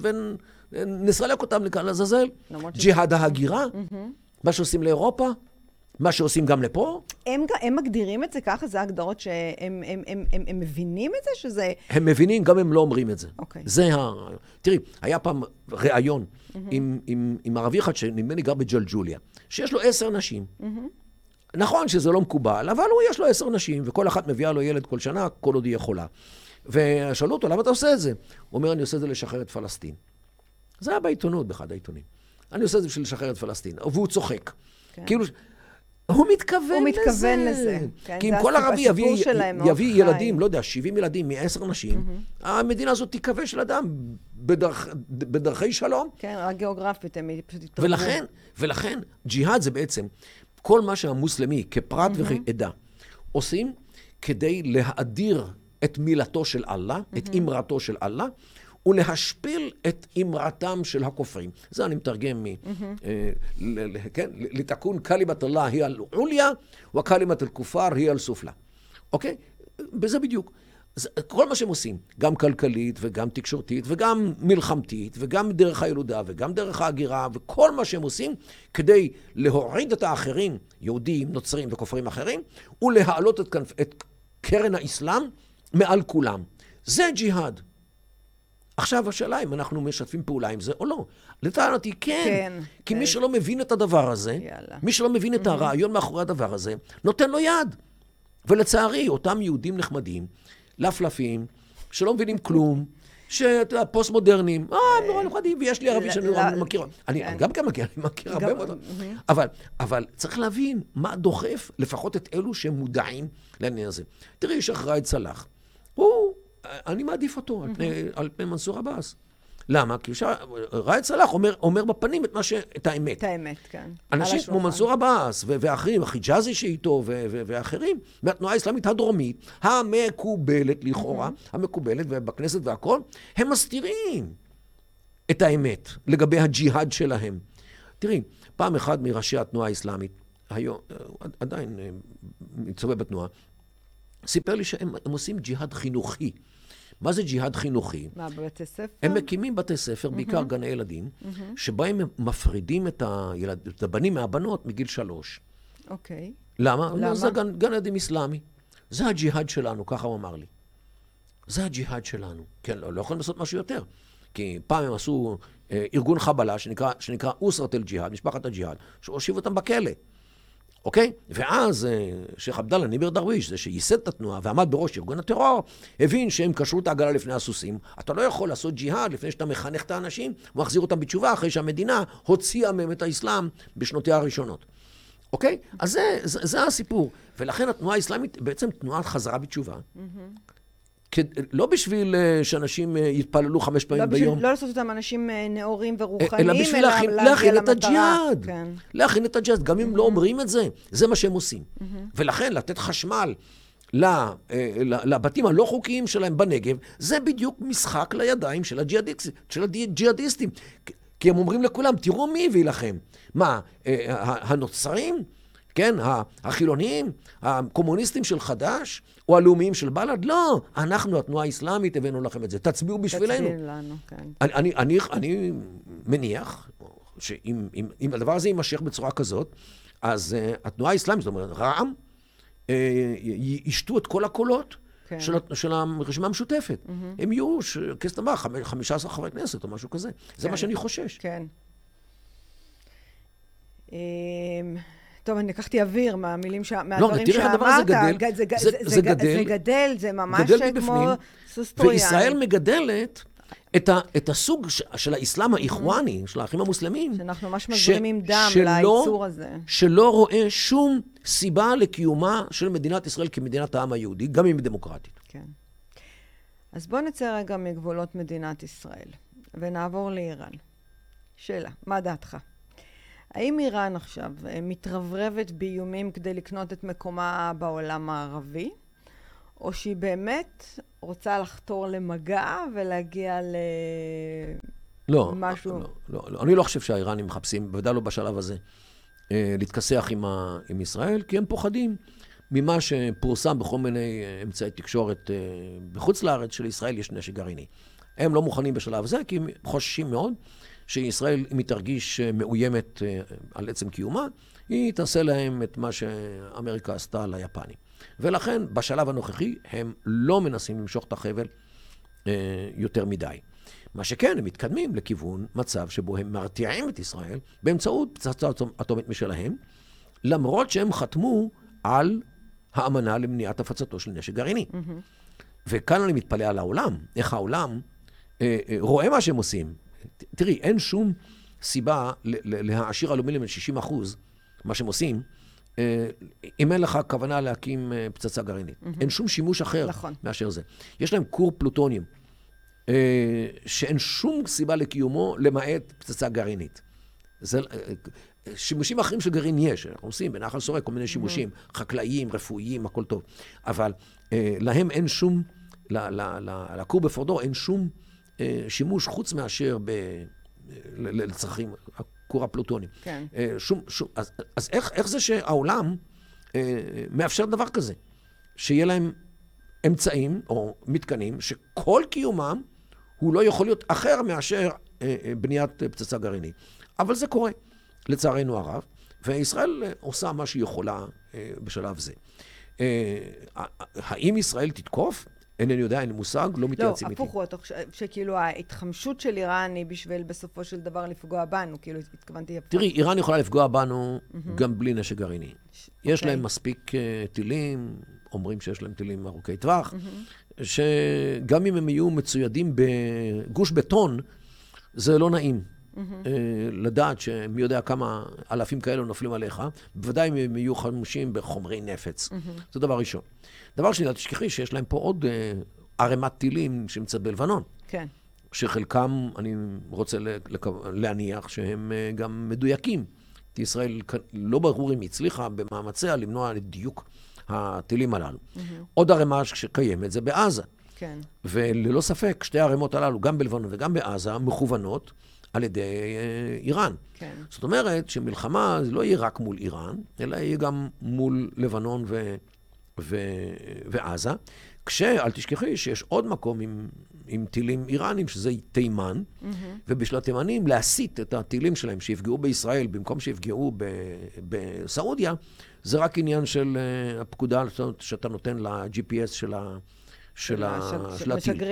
[SPEAKER 2] ונסלק אותם לכאן לעזאזל. ג'יהאד ההגירה, מה שעושים לאירופה. מה שעושים גם לפה?
[SPEAKER 1] הם, הם מגדירים את זה ככה? זה הגדרות שהם הם, הם, הם, הם, הם מבינים את זה? שזה...
[SPEAKER 2] הם מבינים, גם הם לא אומרים את זה. אוקיי. זה ה... תראי, היה פעם ראיון mm-hmm. עם, עם, עם ערבי אחד שנדמה לי גר בג'לג'וליה, שיש לו עשר נשים. Mm-hmm. נכון שזה לא מקובל, אבל הוא יש לו עשר נשים, וכל אחת מביאה לו ילד כל שנה, כל עוד היא יכולה. ושאלו אותו, למה אתה עושה את זה? הוא אומר, אני עושה את זה לשחרר את פלסטין. זה היה בעיתונות, באחד העיתונים. אני עושה את זה בשביל לשחרר את פלסטין. והוא צוחק. כן. כאילו... הוא מתכוון לזה.
[SPEAKER 1] הוא מתכוון לזה.
[SPEAKER 2] כן, כי אם כל ערבי יביא, ילדים, לא יודע, 70 ילדים מעשר נשים. המדינה הזאת תיכבש לאדם בדרכ, בדרכי שלום.
[SPEAKER 1] כן, רק גיאוגרפית, הם פשוט
[SPEAKER 2] יתעוררו. ולכן, ולכן, ג'יהאד זה בעצם כל מה שהמוסלמי, כפרט. וכעדה, עושים כדי להאדיר את מילתו של אללה. את אמרתו של אללה, ולהשפיל את אמרתם של הכופרים. זה אני מתרגם מ... אה, כן? לתקון קלימת אללה היא על עוליה, וקלימת אל-כופר היא על סופלה. אוקיי? בזה בדיוק. כל מה שהם עושים, גם כלכלית וגם תקשורתית וגם מלחמתית וגם דרך הילודה וגם דרך ההגירה וכל מה שהם עושים כדי להוריד את האחרים, יהודים, נוצרים וכופרים אחרים, ולהעלות את, את קרן האסלאם מעל כולם. זה ג'יהאד. עכשיו השאלה אם אנחנו משתפים פעולה עם זה או לא. לטענתי כן.
[SPEAKER 1] כן.
[SPEAKER 2] כי מי שלא מבין את הדבר הזה,
[SPEAKER 1] יאללה.
[SPEAKER 2] מי שלא מבין את הרעיון מאחורי הדבר הזה, נותן לו יד. ולצערי, אותם יהודים נחמדים, לפלפים, שלא מבינים כלום, שאתה יודע, פוסט-מודרניים, אה, הם נורא נחמדים, ויש לי ערבי שאני נורא מכיר. אני
[SPEAKER 1] כן.
[SPEAKER 2] גם גם מכיר, אני מכיר הרבה מאוד. אבל, אבל צריך להבין מה דוחף לפחות את אלו שהם מודעים לעניין הזה. תראי, שייח' ראאד סלאח, הוא, אני מעדיף אותו על פני- על פני מנסור עבאס. למה? כי ש- ראאד סלאח אומר, אומר בפנים את, ש, את האמת.
[SPEAKER 1] את האמת, כן.
[SPEAKER 2] אנשים כמו. מנסור עבאס ואחרים, החיג'אזי שאיתו ו- ו- ואחרים, מהתנועה האסלאמית הדרומית, המקובלת לכאורה, המקובלת ובכנסת והכול, הם מסתירים את האמת לגבי הג'יהאד שלהם. תראי, פעם אחד מראשי התנועה האסלאמית, היום, אה, עדיין אה, מצווה בתנועה, סיפר לי שהם הם עושים ג'יהאד חינוכי. מה זה ג'יהאד חינוכי?
[SPEAKER 1] מה, בבתי ספר?
[SPEAKER 2] הם מקימים בתי ספר, בעיקר גני ילדים, שבהם הם מפרידים את, הילד, את הבנים מהבנות מגיל שלוש.
[SPEAKER 1] אוקיי.
[SPEAKER 2] למה? הוא אומר,
[SPEAKER 1] למה?
[SPEAKER 2] זה גן, גן ילדים אסלאמי. זה הג'יהאד שלנו, ככה הוא אמר לי. זה הג'יהאד שלנו. כן, לא, לא יכולים לעשות משהו יותר. כי פעם הם עשו אה, ארגון חבלה שנקרא, שנקרא אוסרת אל-ג'יהאד, משפחת הג'יהאד, שהושיבו אותם בכלא. אוקיי? ואז אה, שייח' עבדאללה נימר דרוויש, זה שייסד את התנועה ועמד בראש ארגון הטרור, הבין שהם קשרו את העגלה לפני הסוסים. אתה לא יכול לעשות ג'יהאד לפני שאתה מחנך את האנשים ומחזיר אותם בתשובה אחרי שהמדינה הוציאה מהם את האסלאם בשנותיה הראשונות. אוקיי? אז זה, זה, זה הסיפור. ולכן התנועה האסלאמית בעצם תנועת חזרה בתשובה. כד- לא בשביל אה, שאנשים אה, יתפללו חמש פעמים
[SPEAKER 1] לא,
[SPEAKER 2] ביום.
[SPEAKER 1] לא לעשות אותם אנשים אה, נאורים ורוחניים,
[SPEAKER 2] אלא בשביל להכין, את. הג'יהאד.
[SPEAKER 1] כן.
[SPEAKER 2] להכין את הג'יהאד, גם אם לא אומרים את זה, זה מה שהם עושים. ולכן לתת חשמל לבתים הלא חוקיים שלהם בנגב, זה בדיוק משחק לידיים של הג'יהאדיסטים. כי הם אומרים לכולם, תראו מי הביא לכם. מה, הנוצרים? כן, החילונים, הקומוניסטים של חד"ש, או הלאומיים של בל"ד? לא, אנחנו, התנועה האסלאמית, הבאנו לכם את זה. תצביעו בשבילנו.
[SPEAKER 1] תצביע לנו, כן.
[SPEAKER 2] אני, אני, אני, אני מניח שאם אם, אם הדבר הזה יימשך בצורה כזאת, אז uh, התנועה האסלאמית, זאת אומרת, רע"מ, uh, ישתו את כל הקולות
[SPEAKER 1] כן.
[SPEAKER 2] של, של הרשימה המשותפת. הם יהיו, ש- הבאה, חמ- 15 חברי כנסת או משהו כזה. זה
[SPEAKER 1] כן.
[SPEAKER 2] מה שאני חושש.
[SPEAKER 1] כן. טוב, אני לקחתי אוויר מהמילים, ש... מהדברים
[SPEAKER 2] תראי איך הדבר הזה
[SPEAKER 1] שאמרת.
[SPEAKER 2] גדל.
[SPEAKER 1] זה,
[SPEAKER 2] זה-
[SPEAKER 1] זה,
[SPEAKER 2] זה גדל.
[SPEAKER 1] זה גדל, זה ממש
[SPEAKER 2] גדל
[SPEAKER 1] כמו סוס טרויאני.
[SPEAKER 2] וישראל מגדלת את, ה, את הסוג ש, של האסלאם האיחואני, של האחים המוסלמים.
[SPEAKER 1] שאנחנו ממש מזרימים דם
[SPEAKER 2] שלא-
[SPEAKER 1] ליצור הזה.
[SPEAKER 2] שלא רואה שום סיבה לקיומה של מדינת ישראל כמדינת העם היהודי, גם אם היא דמוקרטית.
[SPEAKER 1] כן. אז בואו נצא רגע מגבולות מדינת ישראל, ונעבור לאיראן. שאלה, מה דעתך? האם איראן עכשיו אה, מתרברבת באיומים כדי לקנות את מקומה בעולם הערבי, או שהיא באמת רוצה לחתור למגע ולהגיע ל...
[SPEAKER 2] לא,
[SPEAKER 1] משהו-
[SPEAKER 2] לא, לא, לא, אני לא חושב שהאיראנים מחפשים, בוודאי לא בשלב הזה, אה, להתכסח עם, ה, עם ישראל, כי הם פוחדים ממה שפורסם בכל מיני אה, אמצעי תקשורת בחוץ לארץ, שלישראל יש נשק גרעיני. הם לא מוכנים בשלב הזה, כי הם חוששים מאוד שישראל, אם היא תרגיש אה, מאוימת אה, על עצם קיומה, היא תעשה להם את מה שאמריקה עשתה ליפנים. ולכן, בשלב הנוכחי, הם לא מנסים למשוך את החבל אה, יותר מדי. מה שכן, הם מתקדמים לכיוון מצב שבו הם מרתיעים את ישראל באמצעות פצצה אטומית משלהם, למרות שהם חתמו על האמנה למניעת הפצתו של נשק גרעיני. וכאן אני מתפלא על העולם, איך העולם אה, אה, רואה מה שהם עושים. תראי, אין שום סיבה להעשיר אלומיניום ל-60 אחוז, מה שהם עושים, אה, אם אין לך כוונה להקים אה, פצצה גרעינית. אין שום שימוש אחר
[SPEAKER 1] נכון.
[SPEAKER 2] מאשר זה. יש להם כור פלוטוניום, אה, שאין שום סיבה לקיומו למעט פצצה גרעינית. זה, שימושים אחרים של גרעין יש, אנחנו עושים בנחל סורק כל מיני שימושים, חקלאיים, רפואיים, הכל טוב. אבל להם אין שום, לכור בפורדו אין שום שימוש חוץ מאשר ב, ל- לצרכים, הכור הפלוטוני.
[SPEAKER 1] כן.
[SPEAKER 2] אה, שום, שום, אז, אז איך, איך זה שהעולם אה, מאפשר דבר כזה? שיהיה להם אמצעים או מתקנים שכל קיומם הוא לא יכול להיות אחר מאשר אה, אה, בניית פצצה גרעינית. אבל זה קורה, לצערנו הרב, וישראל אה, עושה מה שהיא יכולה אה, בשלב זה. אה, האם ישראל תתקוף? אינני יודע, אין לי מושג, לא מתייעצים איתי.
[SPEAKER 1] לא, הפוך הוא, אתה חושב שכאילו ההתחמשות של איראן היא בשביל בסופו של דבר לפגוע בנו, כאילו התכוונתי...
[SPEAKER 2] תראי, איראן יכולה לפגוע בנו גם בלי נשק גרעיני. יש אוקיי. להם מספיק טילים, אומרים שיש להם טילים ארוכי טווח, שגם אם הם יהיו מצוידים בגוש בטון, זה לא נעים. Mm-hmm. לדעת שמי יודע כמה אלפים כאלו נופלים עליך, בוודאי אם הם יהיו חמושים בחומרי נפץ. Mm-hmm. זה דבר ראשון. דבר שני, אל תשכחי שיש להם פה עוד uh, ערימת טילים שנמצאת בלבנון.
[SPEAKER 1] כן.
[SPEAKER 2] שחלקם, אני רוצה להניח שהם uh, גם מדויקים. כי ישראל, לא ברור אם הצליחה במאמציה למנוע את דיוק הטילים הללו. Mm-hmm. עוד ערימה שקיימת זה בעזה.
[SPEAKER 1] כן.
[SPEAKER 2] וללא ספק, שתי הערימות הללו, גם בלבנון וגם בעזה, מכוונות על ידי אה, איראן.
[SPEAKER 1] כן.
[SPEAKER 2] זאת אומרת שמלחמה זה לא יהיה רק מול איראן, אלא יהיה גם מול לבנון ו, ו, ועזה. כשאל תשכחי שיש עוד מקום עם, עם טילים איראנים, שזה תימן, mm-hmm. ובשביל התימנים להסיט את הטילים שלהם שיפגעו בישראל במקום שיפגעו בסעודיה, זה רק עניין של uh, הפקודה שאתה נותן ל-GPS של, ה, של, ה,
[SPEAKER 1] של הטיל.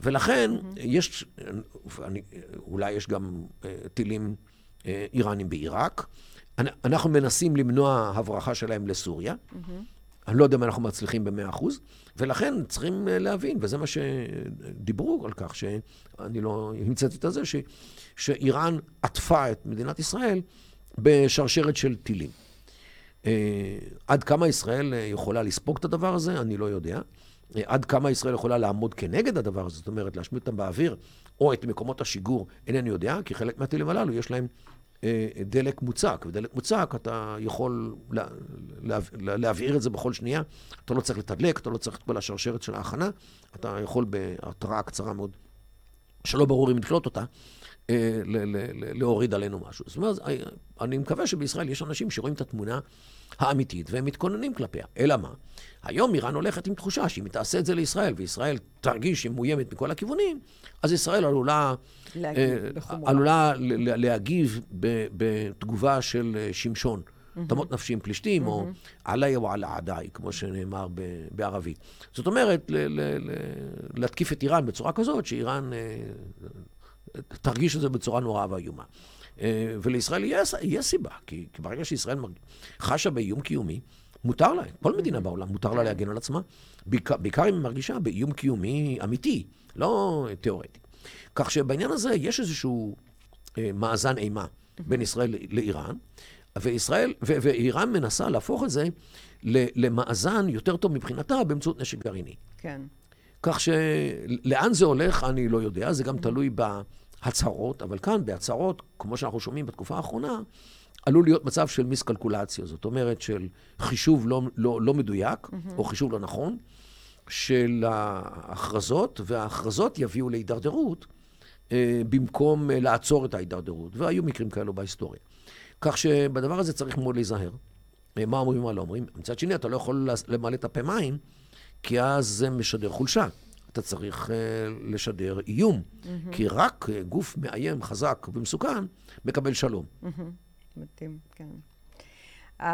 [SPEAKER 2] ולכן mm-hmm. יש, אני, אולי יש גם uh, טילים uh, איראנים בעיראק. אנחנו מנסים למנוע הברחה שלהם לסוריה. Mm-hmm. אני לא יודע אם אנחנו מצליחים במאה אחוז, ולכן צריכים אה, להבין, וזה מה שדיברו על כך, שאני לא המצאתי את זה, ש, שאיראן עטפה את מדינת ישראל בשרשרת של טילים. אה, עד כמה ישראל יכולה לספוג את הדבר הזה, אני לא יודע. עד כמה ישראל יכולה לעמוד כנגד הדבר הזה, זאת אומרת, להשמיד אותם באוויר, או את מקומות השיגור, אינני יודע, כי חלק מהטילים הללו יש להם אה, דלק מוצק, ודלק מוצק אתה יכול לה, לה, לה, להבעיר את זה בכל שנייה, אתה לא צריך לתדלק, אתה לא צריך את כל השרשרת של ההכנה, אתה יכול בהתראה קצרה מאוד, שלא ברור אם נקלוט אותה, אה, להוריד עלינו משהו. זאת אומרת, אני מקווה שבישראל יש אנשים שרואים את התמונה האמיתית והם מתכוננים כלפיה. אלא מה? היום איראן הולכת עם תחושה שאם היא תעשה את זה לישראל, וישראל תרגיש שהיא מאוימת מכל הכיוונים, אז ישראל עלולה להגיב, אה, עלולה להגיב בתגובה של אה, שמשון. תמות נפשי עם פלישתים, או עליי או על העדיי, כמו שנאמר בערבית. זאת אומרת, להתקיף את איראן בצורה כזאת, שאיראן תרגיש את זה בצורה נוראה ואיומה. אה, ולישראל יש סיבה, כי ברגע שישראל חשה באיום קיומי, מותר לה, כל מדינה בעולם מותר לה להגן על עצמה, בעיקר, בעיקר אם היא מרגישה באיום קיומי אמיתי, לא תיאורטי. כך שבעניין הזה יש איזשהו אה, מאזן אימה בין ישראל לאיראן, וישראל, ו- ואיראן מנסה להפוך את זה למאזן יותר טוב מבחינתה באמצעות נשק גרעיני.
[SPEAKER 1] כן.
[SPEAKER 2] כך שלאן זה הולך, אני לא יודע, זה גם תלוי בהצהרות, אבל כאן, בהצהרות, כמו שאנחנו שומעים בתקופה האחרונה, עלול להיות מצב של מיסקלקולציה, זאת אומרת של חישוב לא, לא, לא מדויק, mm-hmm. או חישוב לא נכון, של ההכרזות, וההכרזות יביאו להידרדרות, אה, במקום אה, לעצור את ההידרדרות, והיו מקרים כאלו בהיסטוריה. כך שבדבר הזה צריך מאוד להיזהר. אה, מה אומרים ומה לא אומרים. מצד שני, אתה לא יכול למלא את הפה מים, כי אז זה משדר חולשה. אתה צריך uh, לשדר איום, mm-hmm. כי רק uh, גוף מאיים, חזק ומסוכן, מקבל שלום.
[SPEAKER 1] Mm-hmm. מתאים, כן. Uh,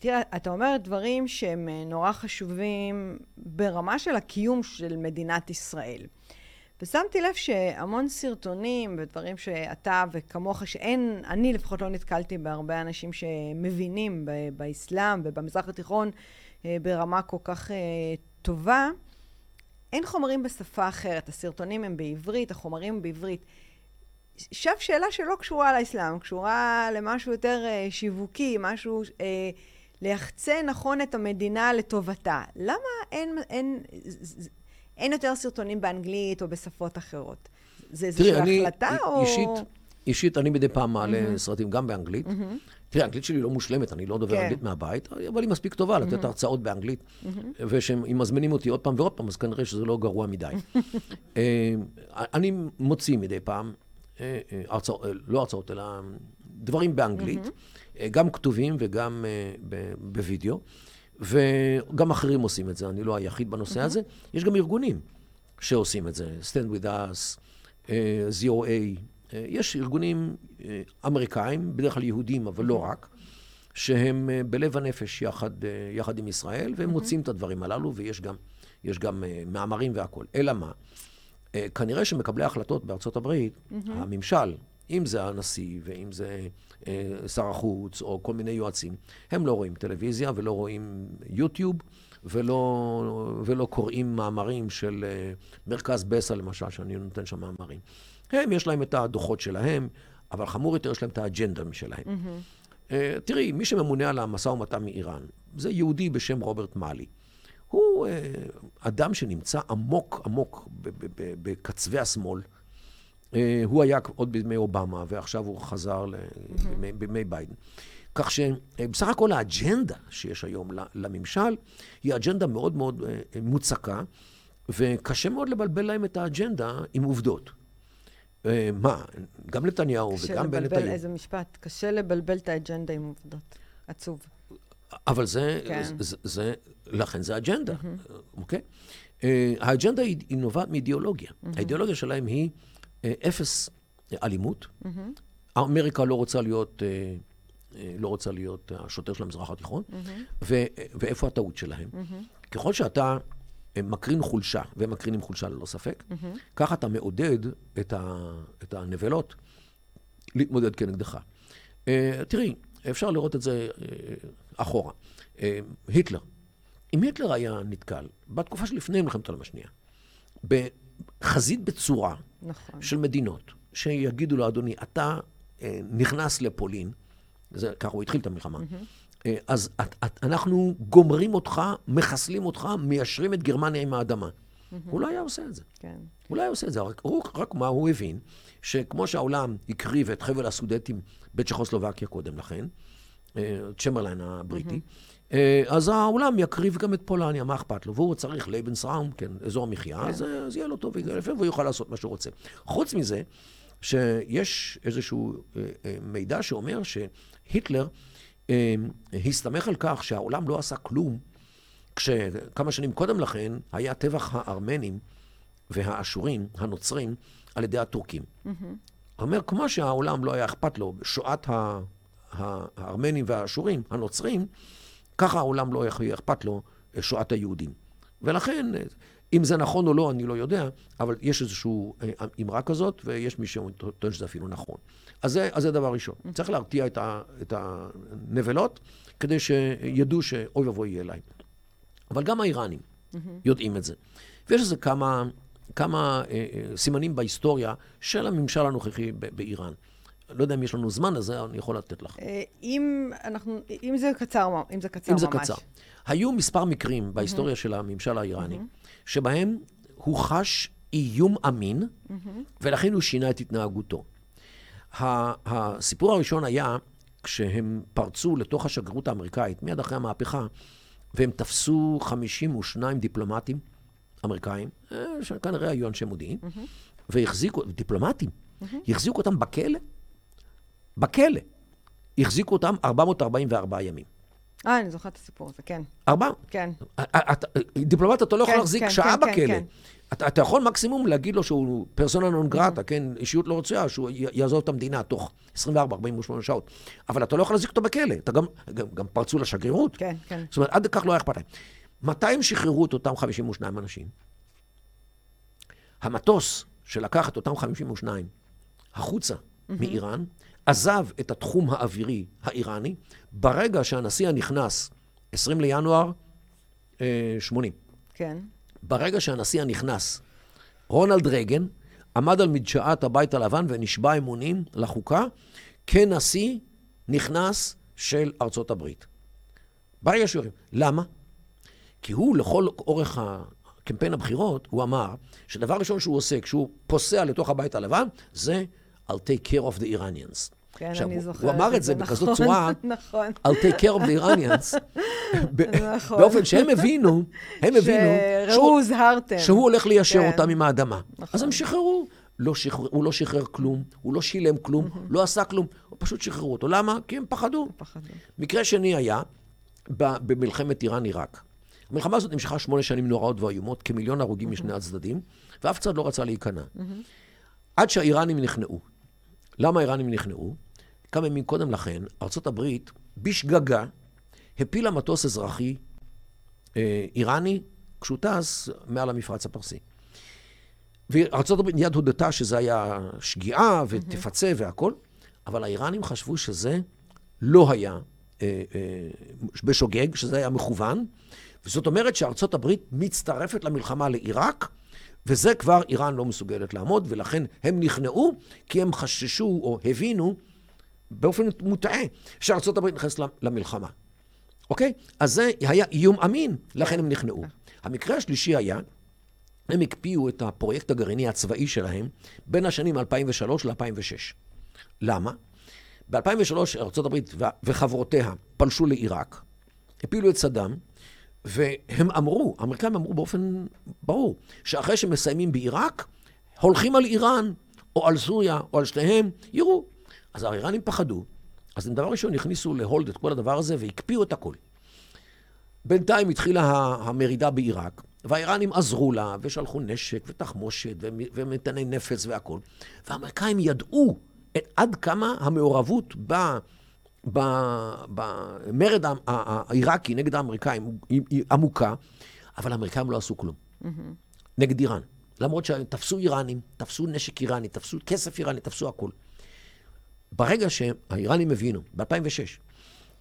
[SPEAKER 1] תראה, אתה אומר דברים שהם נורא חשובים ברמה של הקיום של מדינת ישראל. ושמתי לב שהמון סרטונים ודברים שאתה וכמוך, שאין, אני לפחות לא נתקלתי בהרבה אנשים שמבינים באסלאם ובמזרח התיכון אה, ברמה כל כך אה, טובה. אין חומרים בשפה אחרת, הסרטונים הם בעברית, החומרים בעברית. עכשיו שאלה שלא קשורה לאסלאם, קשורה למשהו יותר אה, שיווקי, משהו אה, ליחצן נכון את המדינה לטובתה. למה אין, אין, אין יותר סרטונים באנגלית או בשפות אחרות? זה איזושהי החלטה
[SPEAKER 2] אני,
[SPEAKER 1] או...
[SPEAKER 2] אישית, אישית, אני מדי פעם מעלה mm-hmm. סרטים גם באנגלית. Mm-hmm. תראה, האנגלית שלי לא מושלמת, אני לא דובר כן. אנגלית מהבית, אבל היא מספיק טובה לתת הרצאות באנגלית. ושאם מזמינים אותי עוד פעם ועוד פעם, אז כנראה שזה לא גרוע מדי. אה, אני מוציא מדי פעם, הרצאות, לא הרצאות, אלא דברים באנגלית, גם כתובים וגם בווידאו. וגם אחרים עושים את זה, אני לא היחיד בנושא הזה. יש גם ארגונים שעושים את זה, Stand With Us, אה, ZOA, אה, יש ארגונים אה, אמריקאים, בדרך כלל יהודים, אבל לא רק, שהם אה, בלב הנפש יחד, אה, יחד עם ישראל, והם מוצאים את הדברים הללו, ויש גם, גם אה, מאמרים והכול. אלא מה? אה, כנראה שמקבלי ההחלטות בארצות הברית, הממשל, אם זה הנשיא ואם זה אה, שר החוץ או כל מיני יועצים, הם לא רואים טלוויזיה ולא רואים יוטיוב ולא, ולא קוראים מאמרים של אה, מרכז בסה, למשל, שאני נותן שם מאמרים. הם, יש להם את הדוחות שלהם, אבל חמור יותר, יש להם את האג'נדה משלהם. אה, תראי, מי שממונה על המשא ומתן מאיראן, זה יהודי בשם רוברט מאלי. הוא אה, אדם שנמצא עמוק עמוק בקצווי השמאל. אה, הוא היה עוד בימי אובמה, ועכשיו הוא חזר בימי- ביידן. כך שבסך הכל האג'נדה שיש היום לממשל, היא אג'נדה מאוד מאוד אה, מוצקה, וקשה מאוד לבלבל להם את האג'נדה עם עובדות. מה, גם נתניהו
[SPEAKER 1] קשה
[SPEAKER 2] וגם בנט
[SPEAKER 1] לבלבל,
[SPEAKER 2] היו.
[SPEAKER 1] איזה משפט, קשה לבלבל את האג'נדה עם עובדות. עצוב.
[SPEAKER 2] אבל זה,
[SPEAKER 1] כן.
[SPEAKER 2] זה, זה, זה, לכן זה אג'נדה, אוקיי? אה, האג'נדה היא, היא נובעת מאידיאולוגיה. האידיאולוגיה שלהם היא אה, אפס אלימות. אמריקה לא רוצה להיות, אה, לא רוצה להיות השוטר של המזרח התיכון, ו, ואיפה הטעות שלהם? ככל שאתה מקרין חולשה, והם מקרינים חולשה ללא ספק, ככה אתה מעודד את, ה, את הנבלות להתמודד כנגדך. אה, תראי, אפשר לראות את זה אחורה. אה, היטלר. אם היטלר היה נתקל, בתקופה שלפני מלחמת העולם השנייה, בחזית בצורה
[SPEAKER 1] נכון.
[SPEAKER 2] של מדינות, שיגידו לו, אדוני, אתה אה, נכנס לפולין, זה, ככה הוא התחיל את המלחמה, אה, אז את, את, אנחנו גומרים אותך, מחסלים אותך, מיישרים את גרמניה עם האדמה. הוא לא היה עושה את זה.
[SPEAKER 1] כן.
[SPEAKER 2] הוא לא היה עושה את זה, רק, הוא, רק מה, הוא הבין שכמו שהעולם הקריב את חבל הסודטים בצ'כוסלובקיה קודם לכן, צ'מברליין הבריטי, אה, אז העולם יקריב גם את פולניה, מה אכפת לו? והוא צריך Lebensraum, כן, אזור מחיה, אז, אה, אז יהיה לו טוב והוא יוכל לעשות מה שהוא רוצה. חוץ מזה, שיש איזשהו אה, מידע שאומר שהיטלר הסתמך על כך שהעולם לא עשה כלום, כשכמה שנים קודם לכן היה טבח הארמנים והאשורים, הנוצרים, על ידי הטורקים. הוא אומר, כמו שהעולם לא היה אכפת לו שואת ה- הארמנים והאשורים, הנוצרים, ככה העולם לא היה אכפת לו שואת היהודים. ולכן, אם זה נכון או לא, אני לא יודע, אבל יש איזושהי אה, אמרה כזאת, ויש מי שטוען שזה אפילו נכון. אז זה, אז זה דבר ראשון. צריך להרתיע את, ה, את הנבלות, כדי שידעו שאוי ואבוי יהיה להם. אבל גם האיראנים יודעים את זה. ויש איזה כמה, כמה אה, אה, סימנים בהיסטוריה של הממשל הנוכחי ב- באיראן. לא יודע אם יש לנו זמן לזה, אני יכול לתת לך.
[SPEAKER 1] אה, אם אנחנו, אם זה קצר, אם זה קצר
[SPEAKER 2] אם זה
[SPEAKER 1] ממש.
[SPEAKER 2] קצר. היו מספר מקרים בהיסטוריה של הממשל האיראני, שבהם הוא חש איום אמין, ולכן הוא שינה את התנהגותו. הסיפור הראשון היה כשהם פרצו לתוך השגרירות האמריקאית, מיד אחרי המהפכה, והם תפסו 52 דיפלומטים אמריקאים, אה, שכנראה היו אנשי מודיעין, והחזיקו, דיפלומטים, החזיקו אותם בכלא, בכלא. החזיקו אותם 444 ימים.
[SPEAKER 1] אה, אני זוכרת את הסיפור הזה, כן.
[SPEAKER 2] ארבע.
[SPEAKER 1] כן.
[SPEAKER 2] אתה- דיפלומט אתה לא יכול
[SPEAKER 1] כן,
[SPEAKER 2] להחזיק
[SPEAKER 1] כן,
[SPEAKER 2] שעה
[SPEAKER 1] כן, כן,
[SPEAKER 2] בכלא.
[SPEAKER 1] כן.
[SPEAKER 2] אתה, אתה יכול מקסימום להגיד לו שהוא פרסונה נון גרטה, כן, אישיות לא רצויה, שהוא יעזוב את המדינה תוך 24-48 שעות. אבל אתה לא יכול להחזיק אותו בכלא. אתה גם, גם, גם פרצו לשגרירות.
[SPEAKER 1] כן, כן.
[SPEAKER 2] זאת אומרת, עד כך לא היה אכפת להם. מתי הם שחררו את אותם 52 אנשים? המטוס שלקח את אותם 52 החוצה מאיראן, עזב את התחום האווירי האיראני, ברגע שהנשיא הנכנס, 20 לינואר אה, 80,
[SPEAKER 1] כן.
[SPEAKER 2] ברגע שהנשיא הנכנס, רונלד רייגן, עמד על מדשאת הבית הלבן ונשבע אמונים לחוקה כנשיא נכנס של ארצות הברית. ברגע שהוא... למה? כי הוא לכל אורך קמפיין הבחירות, הוא אמר שדבר ראשון שהוא עושה כשהוא פוסע לתוך הבית הלבן, זה I'll take care of the Iranians.
[SPEAKER 1] כן,
[SPEAKER 2] עכשיו,
[SPEAKER 1] אני זוכרת
[SPEAKER 2] הוא אמר את זה
[SPEAKER 1] נכון,
[SPEAKER 2] בכזאת צורה,
[SPEAKER 1] נכון.
[SPEAKER 2] I'll take care of the Iranians,
[SPEAKER 1] נכון.
[SPEAKER 2] באופן שהם הבינו, הם הבינו,
[SPEAKER 1] שראו, הוזהרתם.
[SPEAKER 2] שהוא הולך ליישר
[SPEAKER 1] כן.
[SPEAKER 2] אותם עם האדמה.
[SPEAKER 1] נכון.
[SPEAKER 2] אז הם שחררו. לא שחרר, הוא לא שחרר כלום, הוא לא שילם כלום, לא עשה כלום, הוא פשוט שחררו אותו. למה? כי הם פחדו.
[SPEAKER 1] פחדו.
[SPEAKER 2] מקרה שני היה, במלחמת איראן-עיראק. המלחמה הזאת נמשכה שמונה שנים נוראות ואיומות, כמיליון הרוגים משני הצדדים, ואף צד לא רצה להיכנע. עד שהאיראנים נכנעו. למה האיראנים נכנעו? כמה ימים קודם לכן, ארצות הברית, בשגגה, הפילה מטוס אזרחי אה, איראני כשהוא טס מעל המפרץ הפרסי. וארצות הברית מיד הודתה שזה היה שגיאה ותפצה והכל, אבל האיראנים חשבו שזה לא היה אה, אה, בשוגג, שזה היה מכוון, וזאת אומרת שארצות הברית מצטרפת למלחמה לעיראק, וזה כבר איראן לא מסוגלת לעמוד, ולכן הם נכנעו, כי הם חששו או הבינו באופן מוטעה שארצות הברית נכנסת למלחמה. אוקיי? אז זה היה איום אמין, לכן הם נכנעו. המקרה השלישי היה, הם הקפיאו את הפרויקט הגרעיני הצבאי שלהם בין השנים 2003 ל-2006. למה? ב-2003 ארה"ב וחברותיה פלשו לעיראק, הפילו את סדאם, והם אמרו, האמריקאים אמרו באופן ברור, שאחרי שמסיימים בעיראק, הולכים על איראן, או על סוריה, או על שניהם, יראו. אז האיראנים פחדו, אז הם דבר ראשון הכניסו להולד את כל הדבר הזה והקפיאו את הכל. בינתיים התחילה המרידה בעיראק, והאיראנים עזרו לה, ושלחו נשק ותחמושת ומטעני נפץ והכול. והאמריקאים ידעו את, עד כמה המעורבות ב... במרד העיראקי נגד האמריקאים היא עמוקה, אבל האמריקאים לא עשו כלום. Mm-hmm. נגד איראן. למרות שתפסו איראנים, תפסו נשק איראני, תפסו כסף איראני, תפסו הכול. ברגע שהאיראנים הבינו, ב-2006,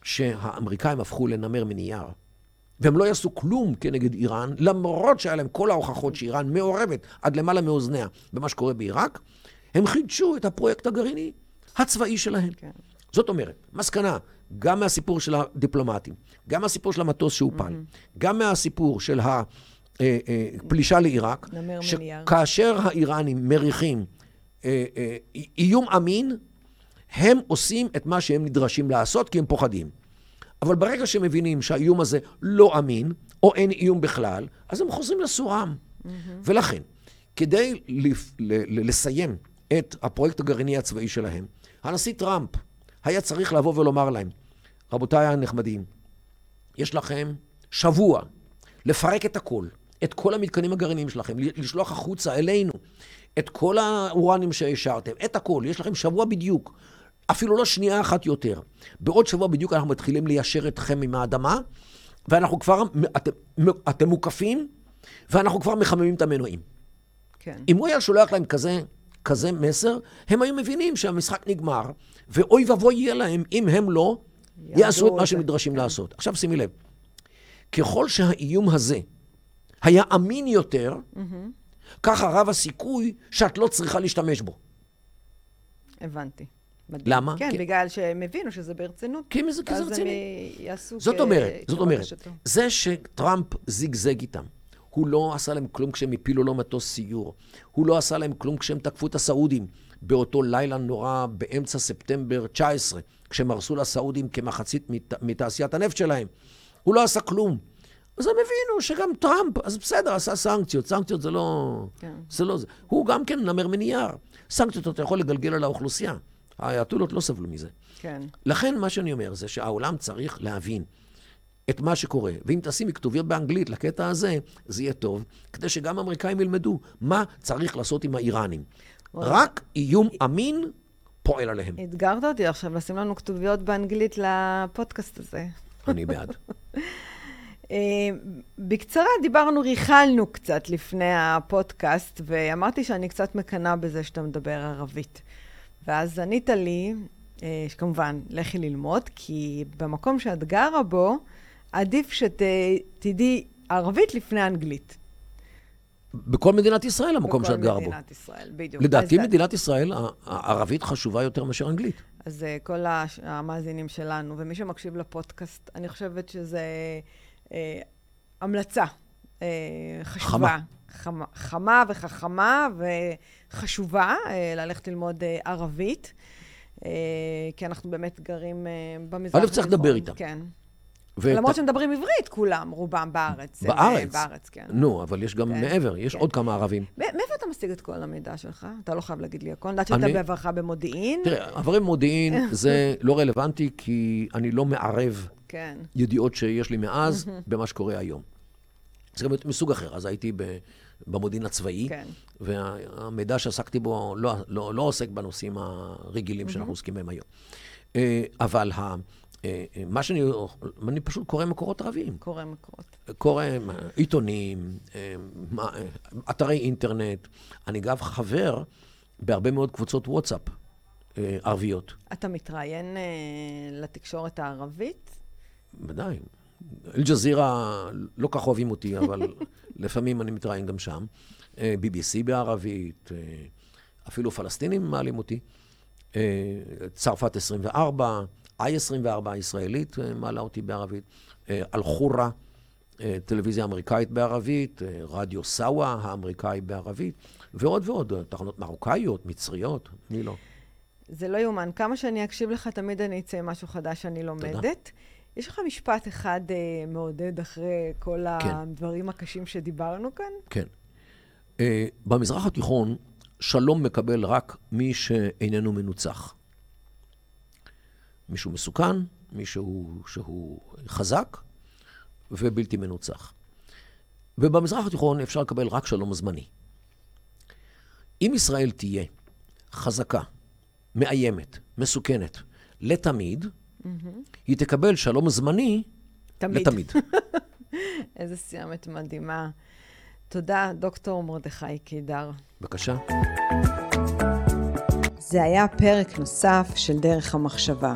[SPEAKER 2] שהאמריקאים הפכו לנמר מנייר, והם לא יעשו כלום כנגד איראן, למרות שהיה להם כל ההוכחות שאיראן מעורבת עד למעלה מאוזניה במה שקורה בעיראק, הם חידשו את הפרויקט הגרעיני הצבאי שלהם. כן. זאת אומרת, מסקנה, גם מהסיפור של הדיפלומטים, גם מהסיפור של המטוס שהופל, mm-hmm. גם מהסיפור של הפלישה אה, לעיראק, שכאשר האיראנים מריחים אה, אה, איום אמין, הם עושים את מה שהם נדרשים לעשות כי הם פוחדים. אבל ברגע שהם מבינים שהאיום הזה לא אמין, או אין איום בכלל, אז הם חוזרים לסורם. Mm-hmm. ולכן, כדי לסיים את הפרויקט הגרעיני הצבאי שלהם, הנשיא טראמפ היה צריך לבוא ולומר להם, רבותיי הנחמדים, יש לכם שבוע לפרק את הכל, את כל המתקנים הגרעיניים שלכם, לשלוח החוצה אלינו את כל האורנים שהשארתם, את הכל, יש לכם שבוע בדיוק, אפילו לא שנייה אחת יותר. בעוד שבוע בדיוק אנחנו מתחילים ליישר אתכם עם האדמה, ואנחנו כבר, אתם, אתם מוקפים, ואנחנו כבר מחממים את המנועים. כן. אם הוא היה שולח להם כזה, כזה מסר, הם היו מבינים שהמשחק נגמר, ואוי ואבוי יהיה להם אם הם לא יעשו את מה שהם נדרשים כן. לעשות. עכשיו שימי לב, ככל שהאיום הזה היה אמין יותר. ככה רב הסיכוי שאת לא צריכה להשתמש בו.
[SPEAKER 1] הבנתי.
[SPEAKER 2] מדהים. למה?
[SPEAKER 1] כן, כי... בגלל שהם הבינו שזה ברצינות.
[SPEAKER 2] כי זה,
[SPEAKER 1] זה
[SPEAKER 2] רציני.
[SPEAKER 1] אז הם יעשו
[SPEAKER 2] זאת כ... אומרת, זאת אומרת, זה שטראמפ זיגזג איתם, הוא לא עשה להם כלום כשהם הפילו לו מטוס סיור. הוא לא עשה להם כלום כשהם תקפו את הסעודים באותו לילה נורא באמצע ספטמבר 19, כשהם הרסו לסעודים כמחצית מת, מתעשיית הנפט שלהם. הוא לא עשה כלום. אז הם הבינו שגם טראמפ, אז בסדר, עשה סנקציות. סנקציות זה לא... כן. זה לא זה. הוא גם כן נמר מנייר. סנקציות אתה יכול לגלגל על האוכלוסייה. האייתולות לא סבלו מזה. כן. לכן מה שאני אומר זה שהעולם צריך להבין את מה שקורה. ואם תשימי כתוביות באנגלית לקטע הזה, זה יהיה טוב, כדי שגם האמריקאים ילמדו מה צריך לעשות עם האיראנים. רק איום אמין פועל עליהם.
[SPEAKER 1] אתגרת אותי עכשיו לשים לנו כתוביות באנגלית לפודקאסט הזה.
[SPEAKER 2] אני בעד.
[SPEAKER 1] אה, בקצרה דיברנו, ריכלנו קצת לפני הפודקאסט, ואמרתי שאני קצת מקנאה בזה שאתה מדבר ערבית. ואז ענית לי, אה, כמובן, לכי ללמוד, כי במקום שאת גרה בו, עדיף שתדעי ערבית לפני אנגלית.
[SPEAKER 2] בכל מדינת ישראל, המקום שאת גרה בו.
[SPEAKER 1] בכל מדינת ישראל, בדיוק.
[SPEAKER 2] לדעתי, מדינת ישראל, הערבית חשובה יותר מאשר אנגלית.
[SPEAKER 1] אז אה, כל המאזינים שלנו, ומי שמקשיב לפודקאסט, אני חושבת שזה אה, המלצה אה, חשובה. חמה. חמה, חמה וחכמה וחשובה אה, ללכת ללמוד אה, ערבית, אה, כי אנחנו באמת גרים אה, במזרח.
[SPEAKER 2] א', צריך לדבר איתם.
[SPEAKER 1] כן. ואת... למרות שמדברים עברית, כולם, רובם בארץ.
[SPEAKER 2] בארץ?
[SPEAKER 1] בארץ, כן.
[SPEAKER 2] נו, אבל יש גם כן, מעבר, יש כן. עוד כמה ערבים.
[SPEAKER 1] מאיפה אתה משיג את כל המידע שלך? אתה לא חייב להגיד לי הכול. אני יודעת שאתה בעברך במודיעין.
[SPEAKER 2] תראה, עברי במודיעין זה לא רלוונטי, כי אני לא מערב
[SPEAKER 1] כן.
[SPEAKER 2] ידיעות שיש לי מאז במה שקורה היום. זה גם מסוג אחר, אז הייתי ב, במודיעין הצבאי,
[SPEAKER 1] כן.
[SPEAKER 2] והמידע שעסקתי בו לא, לא, לא עוסק בנושאים הרגילים שאנחנו עוסקים בהם היום. אה, אבל ה, אה, מה שאני, אני פשוט קורא מקורות ערביים.
[SPEAKER 1] קורא מקורות.
[SPEAKER 2] קורא עיתונים, אה, מה- אתרי אינטרנט. אני גם חבר בהרבה מאוד קבוצות וואטסאפ אה, ערביות.
[SPEAKER 1] אתה מתראיין אה, לתקשורת הערבית?
[SPEAKER 2] ודאי. אל-ג'זירה לא כך אוהבים אותי, אבל לפעמים אני מתראיין גם שם. אה, BBC בערבית, אה, אפילו פלסטינים מעלים אותי. אה, צרפת 24, i24 הישראלית אה, מעלה אותי בערבית. אה, אל-חורה, אה, טלוויזיה אמריקאית בערבית, אה, רדיו סאווה האמריקאי בערבית, ועוד ועוד, אה, תחנות מרוקאיות, מצריות, מי לא.
[SPEAKER 1] זה לא יאומן. כמה שאני אקשיב לך, תמיד אני אצא משהו חדש שאני לומדת. יש לך משפט אחד אה, מעודד אחרי כל
[SPEAKER 2] כן.
[SPEAKER 1] הדברים הקשים שדיברנו כאן?
[SPEAKER 2] כן. אה, במזרח התיכון, שלום מקבל רק מי שאיננו מנוצח. מישהו מסוכן, מישהו שהוא חזק ובלתי מנוצח. ובמזרח התיכון אפשר לקבל רק שלום זמני. אם ישראל תהיה חזקה, מאיימת, מסוכנת, לתמיד, היא תקבל שלום זמני
[SPEAKER 1] תמיד.
[SPEAKER 2] לתמיד.
[SPEAKER 1] איזה סיומת מדהימה. תודה, דוקטור מרדכי קידר.
[SPEAKER 2] בבקשה.
[SPEAKER 1] זה היה פרק נוסף של דרך המחשבה.